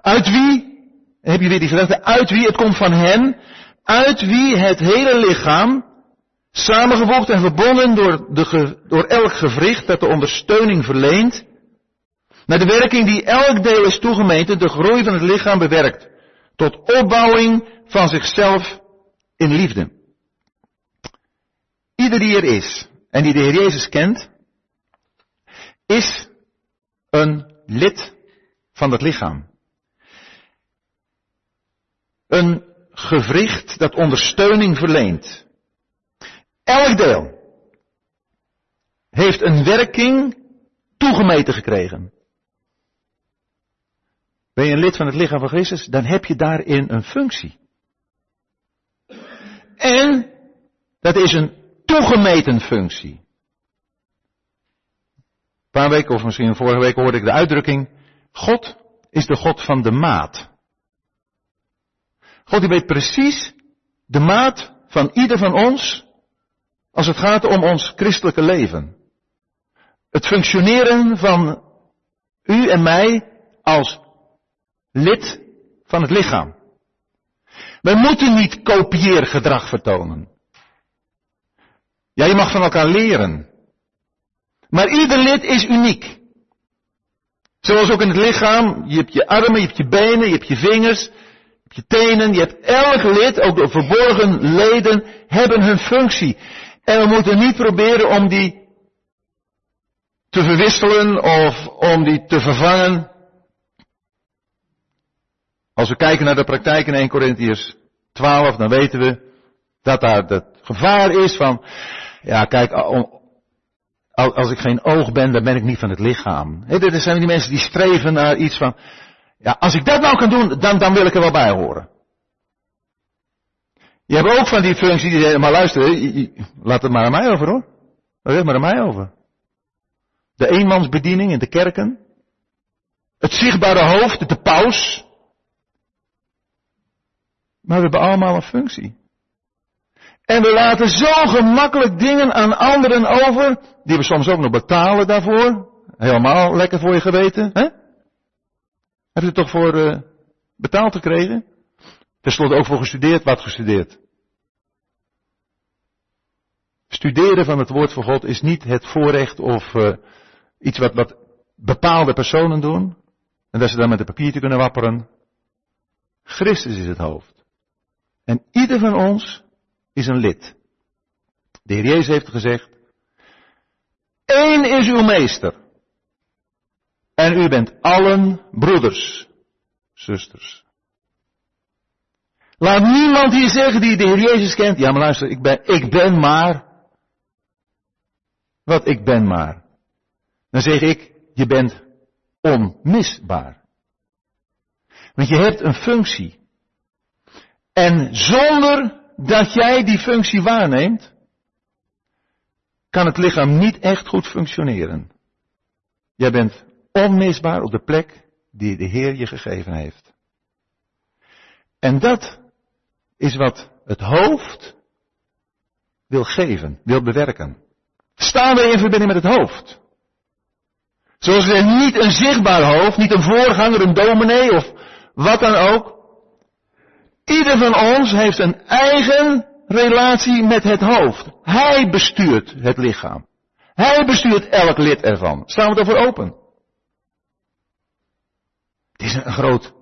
Uit wie heb je weer die gedachte, uit wie het komt van hen, uit wie het hele lichaam, samengevoegd en verbonden door, de, door elk gewricht dat de ondersteuning verleent, naar de werking die elk deel is toegemeten, de groei van het lichaam bewerkt, tot opbouwing van zichzelf in liefde. Ieder die er is en die de Heer Jezus kent, is een lid van het lichaam. Een gewricht dat ondersteuning verleent. Elk deel heeft een werking toegemeten gekregen. Ben je een lid van het lichaam van Christus, dan heb je daarin een functie. En dat is een toegemeten functie. Een paar weken of misschien vorige week hoorde ik de uitdrukking, God is de God van de maat. God die weet precies de maat van ieder van ons als het gaat om ons christelijke leven. Het functioneren van u en mij als lid van het lichaam. Wij moeten niet kopieergedrag vertonen. Ja, je mag van elkaar leren. Maar ieder lid is uniek. Zoals ook in het lichaam. Je hebt je armen, je hebt je benen, je hebt je vingers, je tenen, je hebt elk lid, ook de verborgen leden, hebben hun functie. En we moeten niet proberen om die te verwisselen of om die te vervangen. Als we kijken naar de praktijk in 1 Corinthiërs 12, dan weten we dat daar het gevaar is van, ja kijk, als ik geen oog ben, dan ben ik niet van het lichaam. He, er zijn die mensen die streven naar iets van, ja, als ik dat nou kan doen, dan, dan wil ik er wel bij horen. Je hebt ook van die functie die maar luister, laat het maar aan mij over hoor. Laat het maar aan mij over. De eenmansbediening in de kerken. het zichtbare hoofd, de paus. Maar we hebben allemaal een functie. En we laten zo gemakkelijk dingen aan anderen over, die we soms ook nog betalen daarvoor. Helemaal lekker voor je geweten, hè? Heb je er toch voor uh, betaald gekregen? Ten slotte ook voor gestudeerd, wat gestudeerd. Studeren van het woord van God is niet het voorrecht of uh, iets wat, wat bepaalde personen doen. En dat ze dan met een papiertje kunnen wapperen. Christus is het hoofd. En ieder van ons is een lid. De Heer Jezus heeft gezegd, Eén is uw meester. En u bent allen broeders, zusters. Laat niemand hier zeggen die de Heer Jezus kent. Ja, maar luister, ik ben, ik ben maar. Wat ik ben maar. Dan zeg ik, je bent onmisbaar. Want je hebt een functie. En zonder dat jij die functie waarneemt, kan het lichaam niet echt goed functioneren. Jij bent onmisbaar op de plek die de Heer je gegeven heeft. En dat is wat het hoofd wil geven, wil bewerken. Staan we in verbinding met het hoofd. Zoals er niet een zichtbaar hoofd, niet een voorganger, een dominee of wat dan ook. Ieder van ons heeft een eigen relatie met het hoofd. Hij bestuurt het lichaam. Hij bestuurt elk lid ervan. Staan we ervoor open? Het is een groot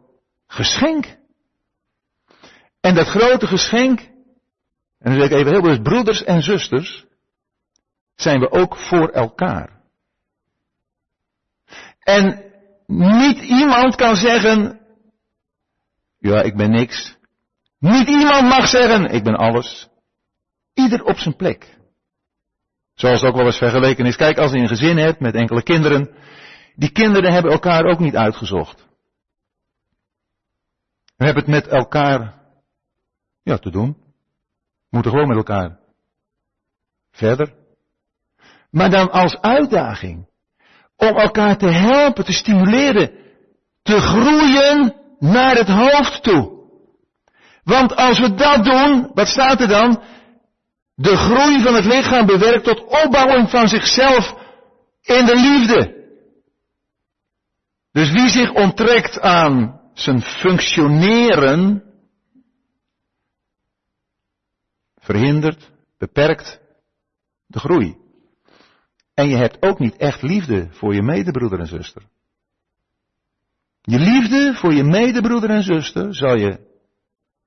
geschenk. En dat grote geschenk, en dan zeg ik even heel bewust, broeders en zusters, zijn we ook voor elkaar. En niet iemand kan zeggen, ja, ik ben niks. Niet iemand mag zeggen, ik ben alles. Ieder op zijn plek. Zoals het ook wel eens vergeleken is. Kijk, als je een gezin hebt met enkele kinderen. Die kinderen hebben elkaar ook niet uitgezocht. We hebben het met elkaar, ja, te doen. We moeten gewoon met elkaar verder. Maar dan als uitdaging om elkaar te helpen, te stimuleren, te groeien naar het hoofd toe. Want als we dat doen, wat staat er dan? De groei van het lichaam bewerkt tot opbouwing van zichzelf in de liefde. Dus wie zich onttrekt aan zijn functioneren, verhindert, beperkt de groei. En je hebt ook niet echt liefde voor je medebroeder en zuster. Je liefde voor je medebroeder en zuster zal je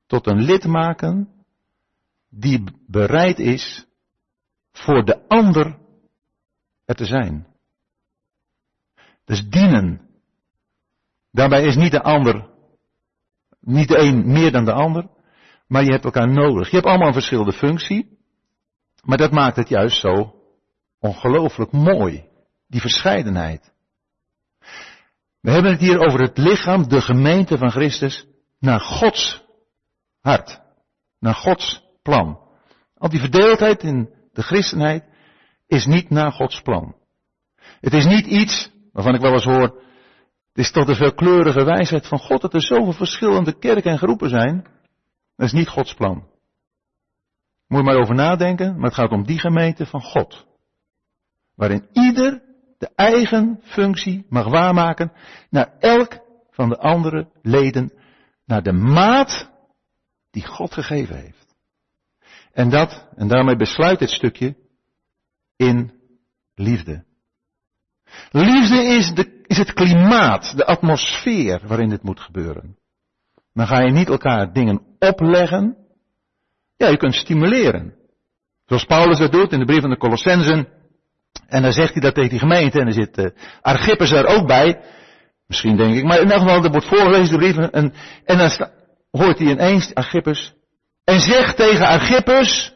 tot een lid maken die bereid is voor de ander er te zijn. Dus dienen. Daarbij is niet de ander, niet de een meer dan de ander, maar je hebt elkaar nodig. Je hebt allemaal een verschillende functie, maar dat maakt het juist zo ongelooflijk mooi, die verscheidenheid. We hebben het hier over het lichaam, de gemeente van Christus, naar Gods hart, naar Gods plan. Al die verdeeldheid in de christenheid is niet naar Gods plan. Het is niet iets waarvan ik wel eens hoor, het is tot de veelkleurige wijsheid van God dat er zoveel verschillende kerken en groepen zijn. Dat is niet Gods plan. Moet je maar over nadenken, maar het gaat om die gemeente van God. Waarin ieder de eigen functie mag waarmaken naar elk van de andere leden, naar de maat die God gegeven heeft. En dat, en daarmee besluit dit stukje, in liefde. Liefde is, de, is het klimaat, de atmosfeer waarin dit moet gebeuren. Dan ga je niet elkaar dingen opleggen. Ja, je kunt stimuleren. Zoals Paulus dat doet in de brief van de Colossensen. En dan zegt hij dat tegen die gemeente. En er zit uh, Archippus er ook bij. Misschien denk ik. Maar in elk geval, er wordt voorgelezen de brief. En, en dan hoort hij ineens Archippus. En zegt tegen Archippus.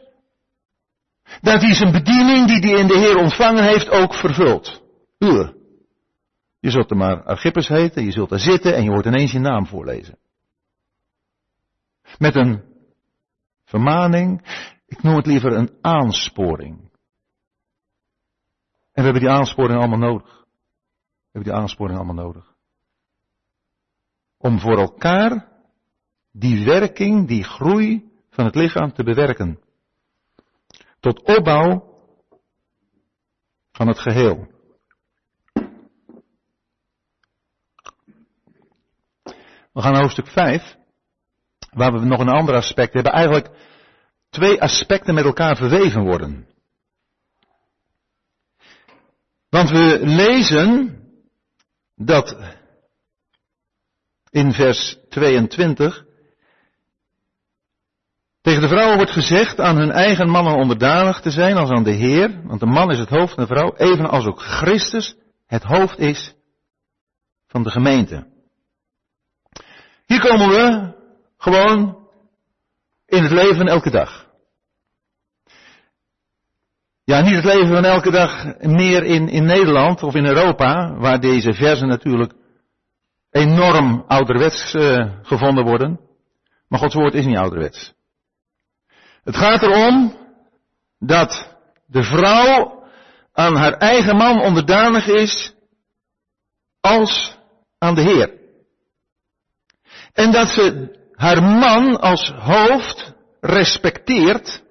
Dat hij zijn bediening die hij in de Heer ontvangen heeft ook vervult. Uur. Je zult er maar Archippus heten, je zult er zitten en je hoort ineens je naam voorlezen. Met een vermaning, ik noem het liever een aansporing. En we hebben die aansporing allemaal nodig. We hebben die aansporing allemaal nodig. om voor elkaar die werking, die groei van het lichaam te bewerken. Tot opbouw van het geheel. We gaan naar hoofdstuk 5, waar we nog een ander aspect hebben. Eigenlijk twee aspecten met elkaar verweven worden. Want we lezen dat in vers 22 tegen de vrouwen wordt gezegd aan hun eigen mannen onderdanig te zijn als aan de Heer, want de man is het hoofd van de vrouw, evenals ook Christus het hoofd is van de gemeente. Hier komen we gewoon in het leven elke dag. Ja, niet het leven van elke dag meer in, in Nederland of in Europa, waar deze versen natuurlijk enorm ouderwets uh, gevonden worden. Maar Gods woord is niet ouderwets. Het gaat erom dat de vrouw aan haar eigen man onderdanig is als aan de Heer. En dat ze haar man als hoofd respecteert,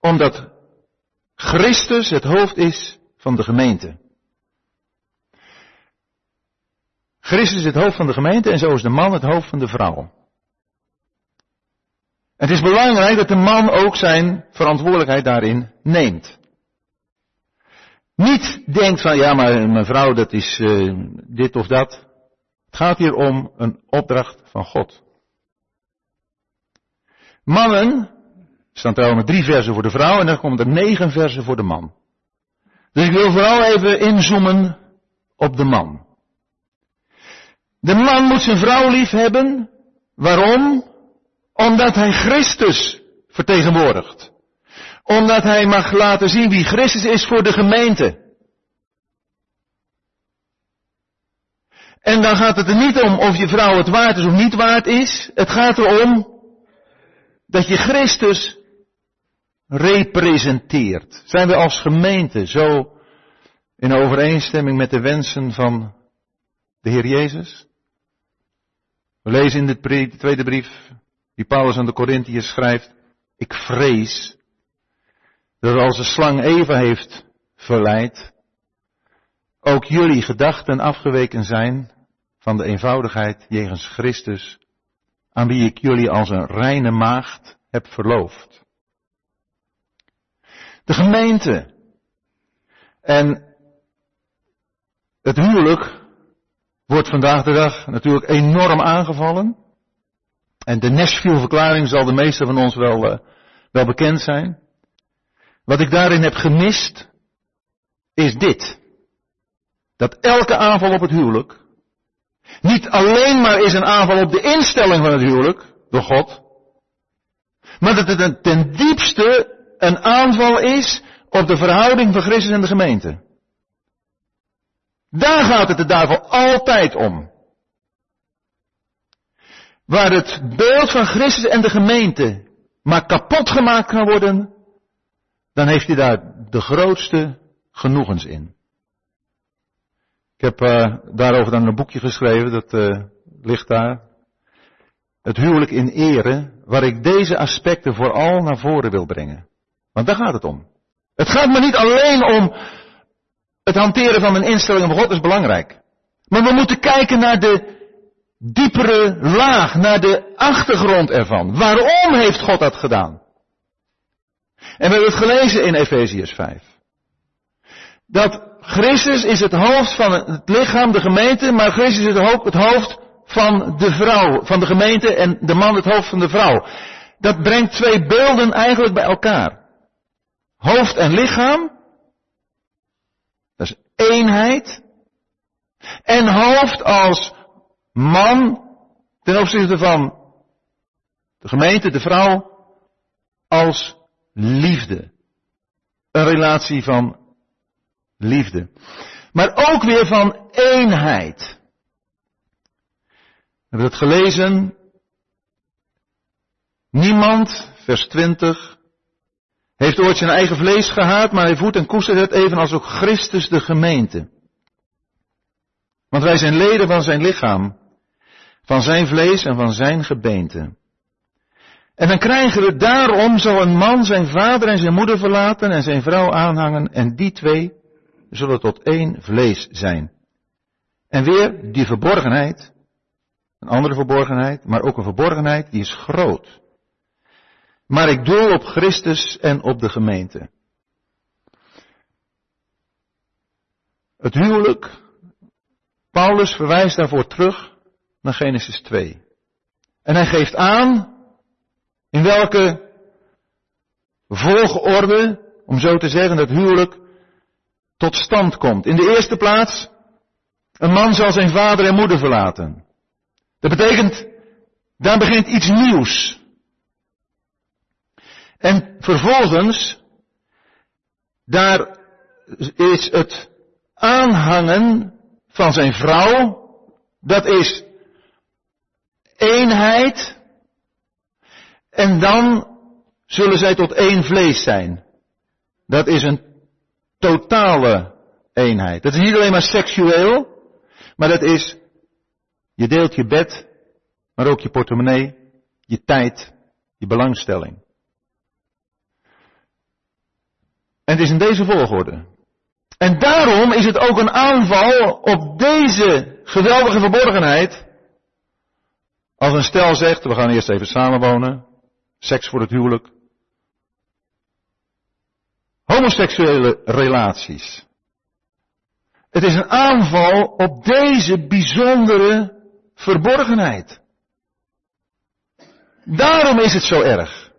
omdat Christus het hoofd is van de gemeente. Christus is het hoofd van de gemeente en zo is de man het hoofd van de vrouw. Het is belangrijk dat de man ook zijn verantwoordelijkheid daarin neemt. Niet denkt van ja, maar mijn vrouw dat is uh, dit of dat. Het gaat hier om een opdracht van God. Mannen staan trouwens drie versen voor de vrouw en dan komen er negen versen voor de man. Dus ik wil vooral even inzoomen op de man. De man moet zijn vrouw lief hebben. Waarom? Omdat hij Christus vertegenwoordigt. Omdat hij mag laten zien wie Christus is voor de gemeente. En dan gaat het er niet om of je vrouw het waard is of niet waard is. Het gaat erom dat je Christus representeert. Zijn we als gemeente zo in overeenstemming met de wensen van de Heer Jezus? We lezen in de tweede brief die Paulus aan de Corinthiërs schrijft, ik vrees dat als de slang Eva heeft verleid, ook jullie gedachten afgeweken zijn van de eenvoudigheid jegens Christus, aan wie ik jullie als een reine maagd heb verloofd. De gemeente en het huwelijk wordt vandaag de dag natuurlijk enorm aangevallen. En de Nashville-verklaring zal de meeste van ons wel, uh, wel bekend zijn. Wat ik daarin heb gemist, is dit. Dat elke aanval op het huwelijk, niet alleen maar is een aanval op de instelling van het huwelijk, door God, maar dat het ten diepste een aanval is op de verhouding van Christus en de gemeente. Daar gaat het de duivel altijd om. Waar het beeld van Christus en de gemeente maar kapot gemaakt kan worden, dan heeft hij daar de grootste genoegens in. Ik heb uh, daarover dan een boekje geschreven, dat uh, ligt daar. Het huwelijk in ere, waar ik deze aspecten vooral naar voren wil brengen. Want daar gaat het om. Het gaat me niet alleen om het hanteren van mijn instellingen van God, is belangrijk. Maar we moeten kijken naar de diepere laag, naar de achtergrond ervan. Waarom heeft God dat gedaan? En we hebben het gelezen in Efeziërs 5. Dat Christus is het hoofd van het lichaam, de gemeente, maar Christus is het hoofd van de vrouw, van de gemeente en de man het hoofd van de vrouw. Dat brengt twee beelden eigenlijk bij elkaar. Hoofd en lichaam, dat is eenheid. En hoofd als man ten opzichte van de gemeente, de vrouw, als liefde. Een relatie van liefde. Maar ook weer van eenheid. We hebben het gelezen. Niemand, vers 20, heeft ooit zijn eigen vlees gehaat, maar hij voedt en koestert het evenals ook Christus de gemeente. Want wij zijn leden van zijn lichaam, van zijn vlees en van zijn gebeente. En dan krijgen we daarom zal een man zijn vader en zijn moeder verlaten en zijn vrouw aanhangen en die twee zullen tot één vlees zijn. En weer die verborgenheid, een andere verborgenheid, maar ook een verborgenheid die is groot. Maar ik doel op Christus en op de gemeente. Het huwelijk, Paulus verwijst daarvoor terug naar Genesis 2. En hij geeft aan in welke volgorde, om zo te zeggen, dat huwelijk tot stand komt. In de eerste plaats, een man zal zijn vader en moeder verlaten. Dat betekent, daar begint iets nieuws. En vervolgens, daar is het aanhangen van zijn vrouw, dat is eenheid, en dan zullen zij tot één vlees zijn. Dat is een totale eenheid. Dat is niet alleen maar seksueel, maar dat is, je deelt je bed, maar ook je portemonnee, je tijd, je belangstelling. En het is in deze volgorde. En daarom is het ook een aanval op deze geweldige verborgenheid. Als een stel zegt, we gaan eerst even samenwonen, seks voor het huwelijk. Homoseksuele relaties. Het is een aanval op deze bijzondere verborgenheid. Daarom is het zo erg.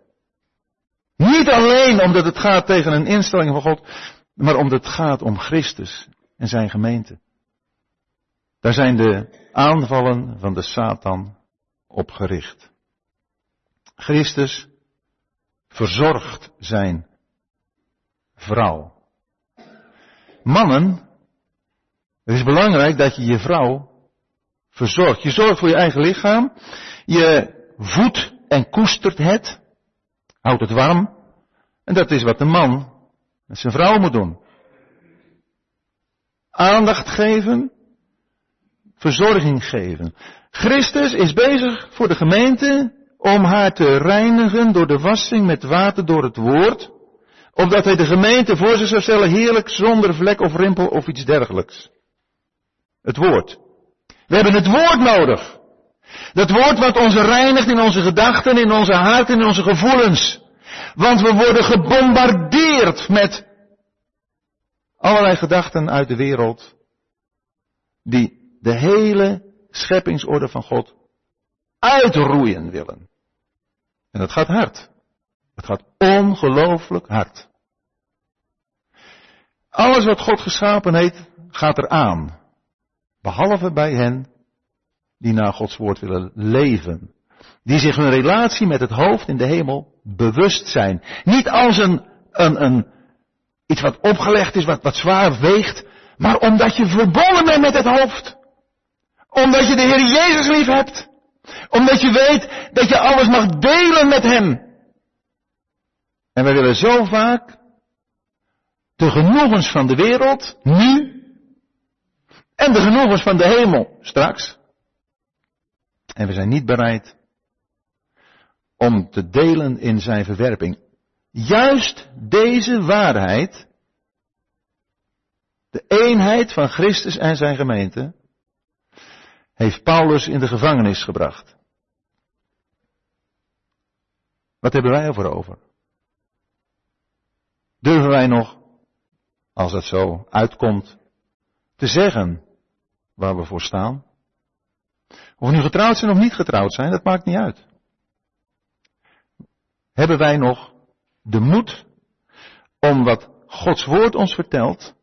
Niet alleen omdat het gaat tegen een instelling van God, maar omdat het gaat om Christus en zijn gemeente. Daar zijn de aanvallen van de Satan op gericht. Christus verzorgt zijn vrouw. Mannen, het is belangrijk dat je je vrouw verzorgt. Je zorgt voor je eigen lichaam. Je voedt en koestert het. Houdt het warm. En dat is wat de man met zijn vrouw moet doen. Aandacht geven. Verzorging geven. Christus is bezig voor de gemeente om haar te reinigen door de wassing met water door het woord, opdat hij de gemeente voor zich zou stellen heerlijk zonder vlek of rimpel of iets dergelijks. Het woord. We hebben het woord nodig. Dat woord wat ons reinigt in onze gedachten, in onze hart, in onze gevoelens. Want we worden gebombardeerd met allerlei gedachten uit de wereld die de hele scheppingsorde van God uitroeien willen. En dat gaat hard. Het gaat ongelooflijk hard. Alles wat God geschapen heeft, gaat eraan. Behalve bij hen die naar Gods woord willen leven. Die zich hun relatie met het hoofd in de hemel bewust zijn. Niet als een, een, een iets wat opgelegd is, wat, wat zwaar weegt, maar omdat je verbonden bent met het hoofd. Omdat je de Heer Jezus lief hebt. Omdat je weet dat je alles mag delen met Hem. En wij willen zo vaak de genoegens van de wereld, nu, en de genoegens van de hemel, straks. En we zijn niet bereid om te delen in zijn verwerping. Juist deze waarheid, de eenheid van Christus en zijn gemeente, heeft Paulus in de gevangenis gebracht. Wat hebben wij ervoor over? Durven wij nog, als het zo uitkomt, te zeggen waar we voor staan? Of we nu getrouwd zijn of niet getrouwd zijn, dat maakt niet uit. Hebben wij nog de moed om wat Gods woord ons vertelt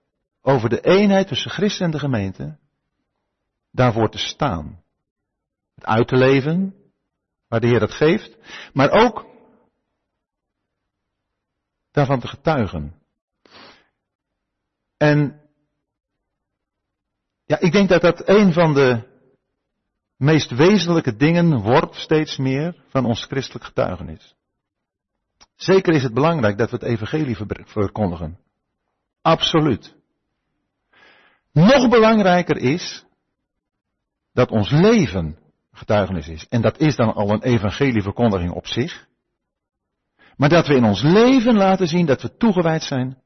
over de eenheid tussen Christus en de gemeente, daarvoor te staan. Het uit te leven, waar de Heer dat geeft, maar ook daarvan te getuigen. En ja, ik denk dat dat een van de meest wezenlijke dingen wordt steeds meer van ons christelijk getuigenis. Zeker is het belangrijk dat we het evangelie verkondigen. Absoluut. Nog belangrijker is dat ons leven getuigenis is. En dat is dan al een evangelieverkondiging op zich. Maar dat we in ons leven laten zien dat we toegewijd zijn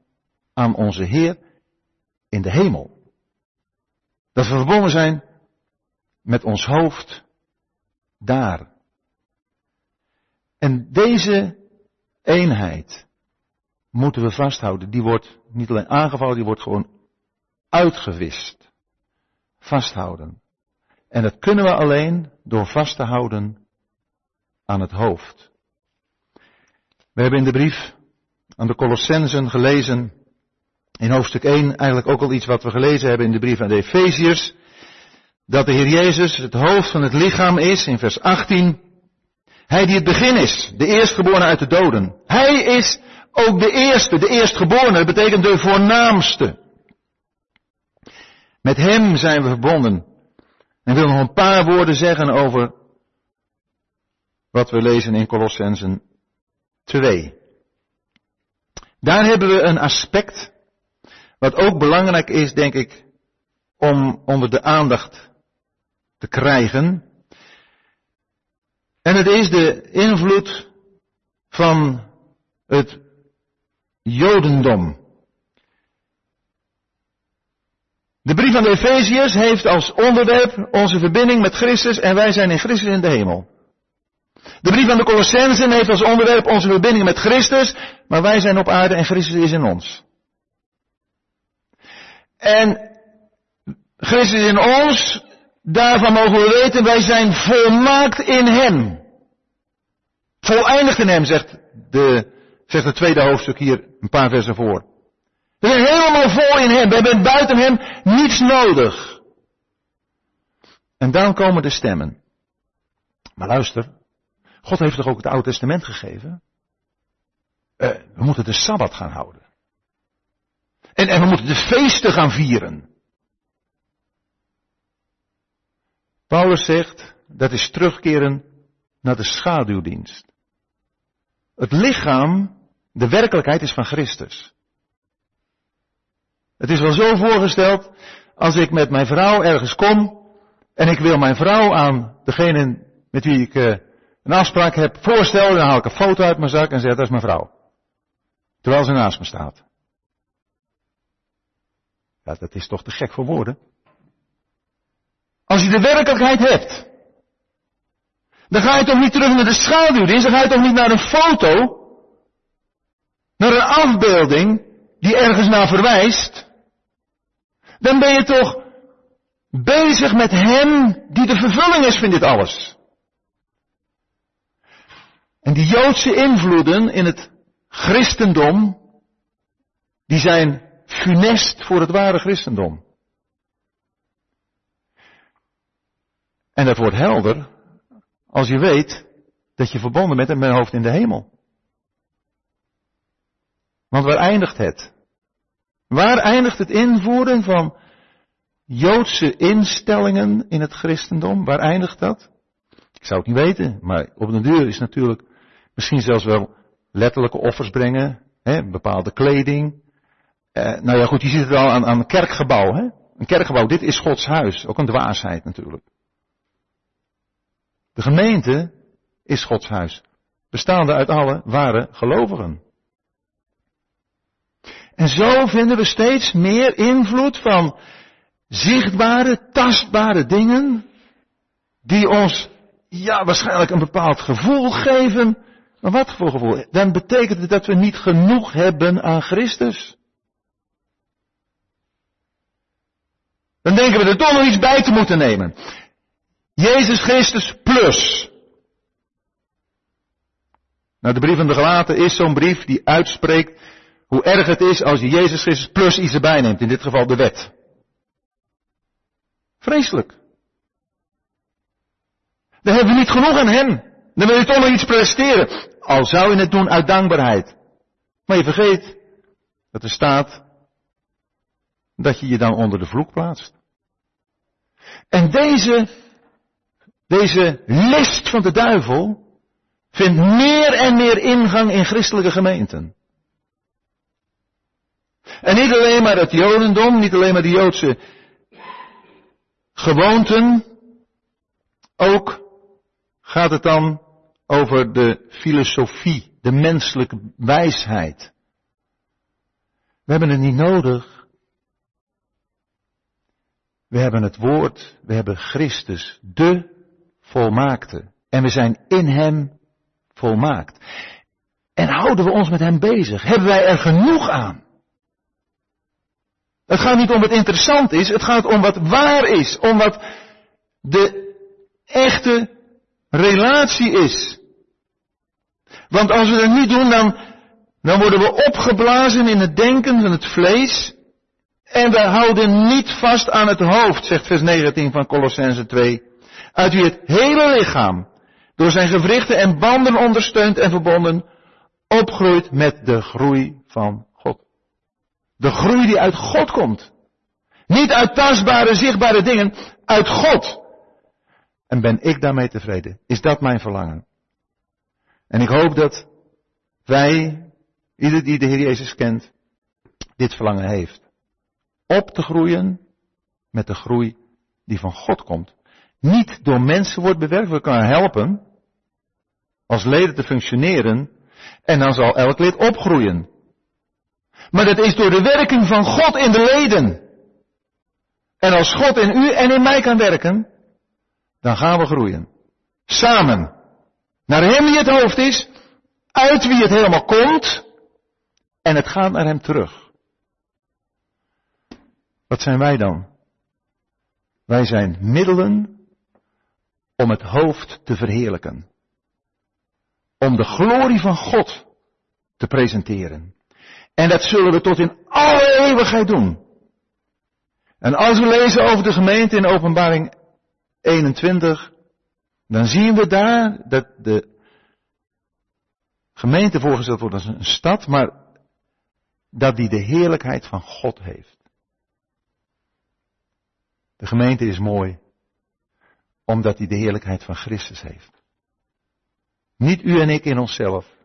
aan onze Heer in de hemel. Dat we verbonden zijn met ons hoofd daar. En deze eenheid moeten we vasthouden. Die wordt niet alleen aangevallen, die wordt gewoon uitgewist. Vasthouden. En dat kunnen we alleen door vast te houden aan het hoofd. We hebben in de brief aan de Colossensen gelezen, in hoofdstuk 1 eigenlijk ook al iets wat we gelezen hebben in de brief aan de Efeziërs, dat de Heer Jezus het hoofd van het lichaam is, in vers 18. Hij die het begin is, de eerstgeborene uit de doden. Hij is ook de eerste, de eerstgeborene, dat betekent de voornaamste. Met hem zijn we verbonden. En ik wil nog een paar woorden zeggen over wat we lezen in Colossensen 2. Daar hebben we een aspect wat ook belangrijk is, denk ik, om onder de aandacht te krijgen. En het is de invloed van het Jodendom. De brief aan de Efeziërs heeft als onderwerp onze verbinding met Christus en wij zijn in Christus in de hemel. De brief aan de Colossensen heeft als onderwerp onze verbinding met Christus, maar wij zijn op aarde en Christus is in ons. En Christus in ons, daarvan mogen we weten, wij zijn volmaakt in Hem. Voleindigd in Hem, zegt, de, zegt het tweede hoofdstuk hier een paar versen voor. We zijn helemaal vol in Hem. We hebben buiten Hem niets nodig. En dan komen de stemmen. Maar luister, God heeft toch ook het Oude Testament gegeven? Uh, we moeten de Sabbat gaan houden. En, en we moeten de feesten gaan vieren. Paulus zegt, dat is terugkeren naar de schaduwdienst. Het lichaam, de werkelijkheid is van Christus. Het is wel zo voorgesteld, als ik met mijn vrouw ergens kom en ik wil mijn vrouw aan degene met wie ik uh, een afspraak heb voorstellen, dan haal ik een foto uit mijn zak en zeg dat is mijn vrouw. Terwijl ze naast me staat. Ja, dat is toch te gek voor woorden. Als je de werkelijkheid hebt, dan ga je toch niet terug naar de schaduwdienst, dan ga je toch niet naar een foto, naar een afbeelding die ergens naar verwijst. Dan ben je toch bezig met Hem die de vervulling is van dit alles. En die Joodse invloeden in het christendom, die zijn funest voor het ware christendom. En dat wordt helder als je weet dat je verbonden bent met mijn hoofd in de hemel. Want waar eindigt het? Waar eindigt het invoeren van Joodse instellingen in het christendom? Waar eindigt dat? Ik zou het niet weten, maar op de deur is natuurlijk misschien zelfs wel letterlijke offers brengen, hè, bepaalde kleding. Eh, nou ja, goed, je ziet het al aan, aan een kerkgebouw. Hè? Een kerkgebouw, dit is Gods huis. Ook een dwaasheid natuurlijk. De gemeente is Gods huis, bestaande uit alle ware gelovigen. En zo vinden we steeds meer invloed van zichtbare, tastbare dingen, die ons, ja, waarschijnlijk een bepaald gevoel geven. Maar wat voor gevoel? Dan betekent het dat we niet genoeg hebben aan Christus. Dan denken we er toch nog iets bij te moeten nemen. Jezus Christus plus. Nou, de brief van de Galaten is zo'n brief die uitspreekt hoe erg het is als je Jezus Christus plus iets erbij neemt, in dit geval de wet. Vreselijk. Dan hebben we niet genoeg aan Hem. Dan wil je toch nog iets presteren. Al zou je het doen uit dankbaarheid. Maar je vergeet dat er staat dat je je dan onder de vloek plaatst. En deze, deze list van de duivel vindt meer en meer ingang in christelijke gemeenten. En niet alleen maar het Jodendom, niet alleen maar de Joodse gewoonten, Ook gaat het dan over de filosofie, de menselijke wijsheid. We hebben het niet nodig. We hebben het woord, we hebben Christus, de volmaakte. En we zijn in Hem volmaakt. En houden we ons met Hem bezig? Hebben wij er genoeg aan? Het gaat niet om wat interessant is, het gaat om wat waar is, om wat de echte relatie is. Want als we dat niet doen, dan, dan worden we opgeblazen in het denken van het vlees. En we houden niet vast aan het hoofd, zegt vers 19 van Colossense 2. Uit wie het hele lichaam, door zijn gewrichten en banden ondersteund en verbonden, opgroeit met de groei van God. De groei die uit God komt. Niet uit tastbare, zichtbare dingen, uit God. En ben ik daarmee tevreden? Is dat mijn verlangen? En ik hoop dat wij, ieder die de Heer Jezus kent, dit verlangen heeft. Op te groeien met de groei die van God komt. Niet door mensen wordt bewerkt, we kunnen helpen als leden te functioneren en dan zal elk lid opgroeien. Maar dat is door de werking van God in de leden. En als God in u en in mij kan werken, dan gaan we groeien. Samen. Naar Hem die het hoofd is, uit wie het helemaal komt, en het gaat naar Hem terug. Wat zijn wij dan? Wij zijn middelen om het hoofd te verheerlijken. Om de glorie van God te presenteren. En dat zullen we tot in alle eeuwigheid doen. En als we lezen over de gemeente in openbaring 21, dan zien we daar dat de gemeente voorgesteld wordt als een stad, maar dat die de heerlijkheid van God heeft. De gemeente is mooi, omdat die de heerlijkheid van Christus heeft. Niet u en ik in onszelf,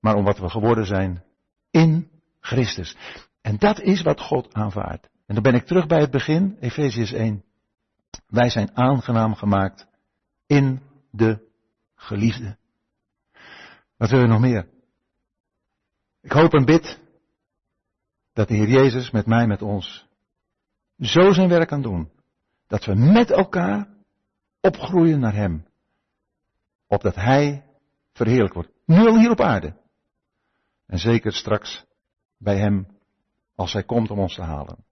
maar om wat we geworden zijn in Christus. En dat is wat God aanvaardt. En dan ben ik terug bij het begin, Efesius 1. Wij zijn aangenaam gemaakt in de geliefde. Wat willen we nog meer? Ik hoop en bid dat de Heer Jezus met mij, met ons, zo zijn werk kan doen. Dat we met elkaar opgroeien naar Hem. Opdat Hij verheerlijk wordt. Nu al hier op aarde. En zeker straks bij Hem als Hij komt om ons te halen.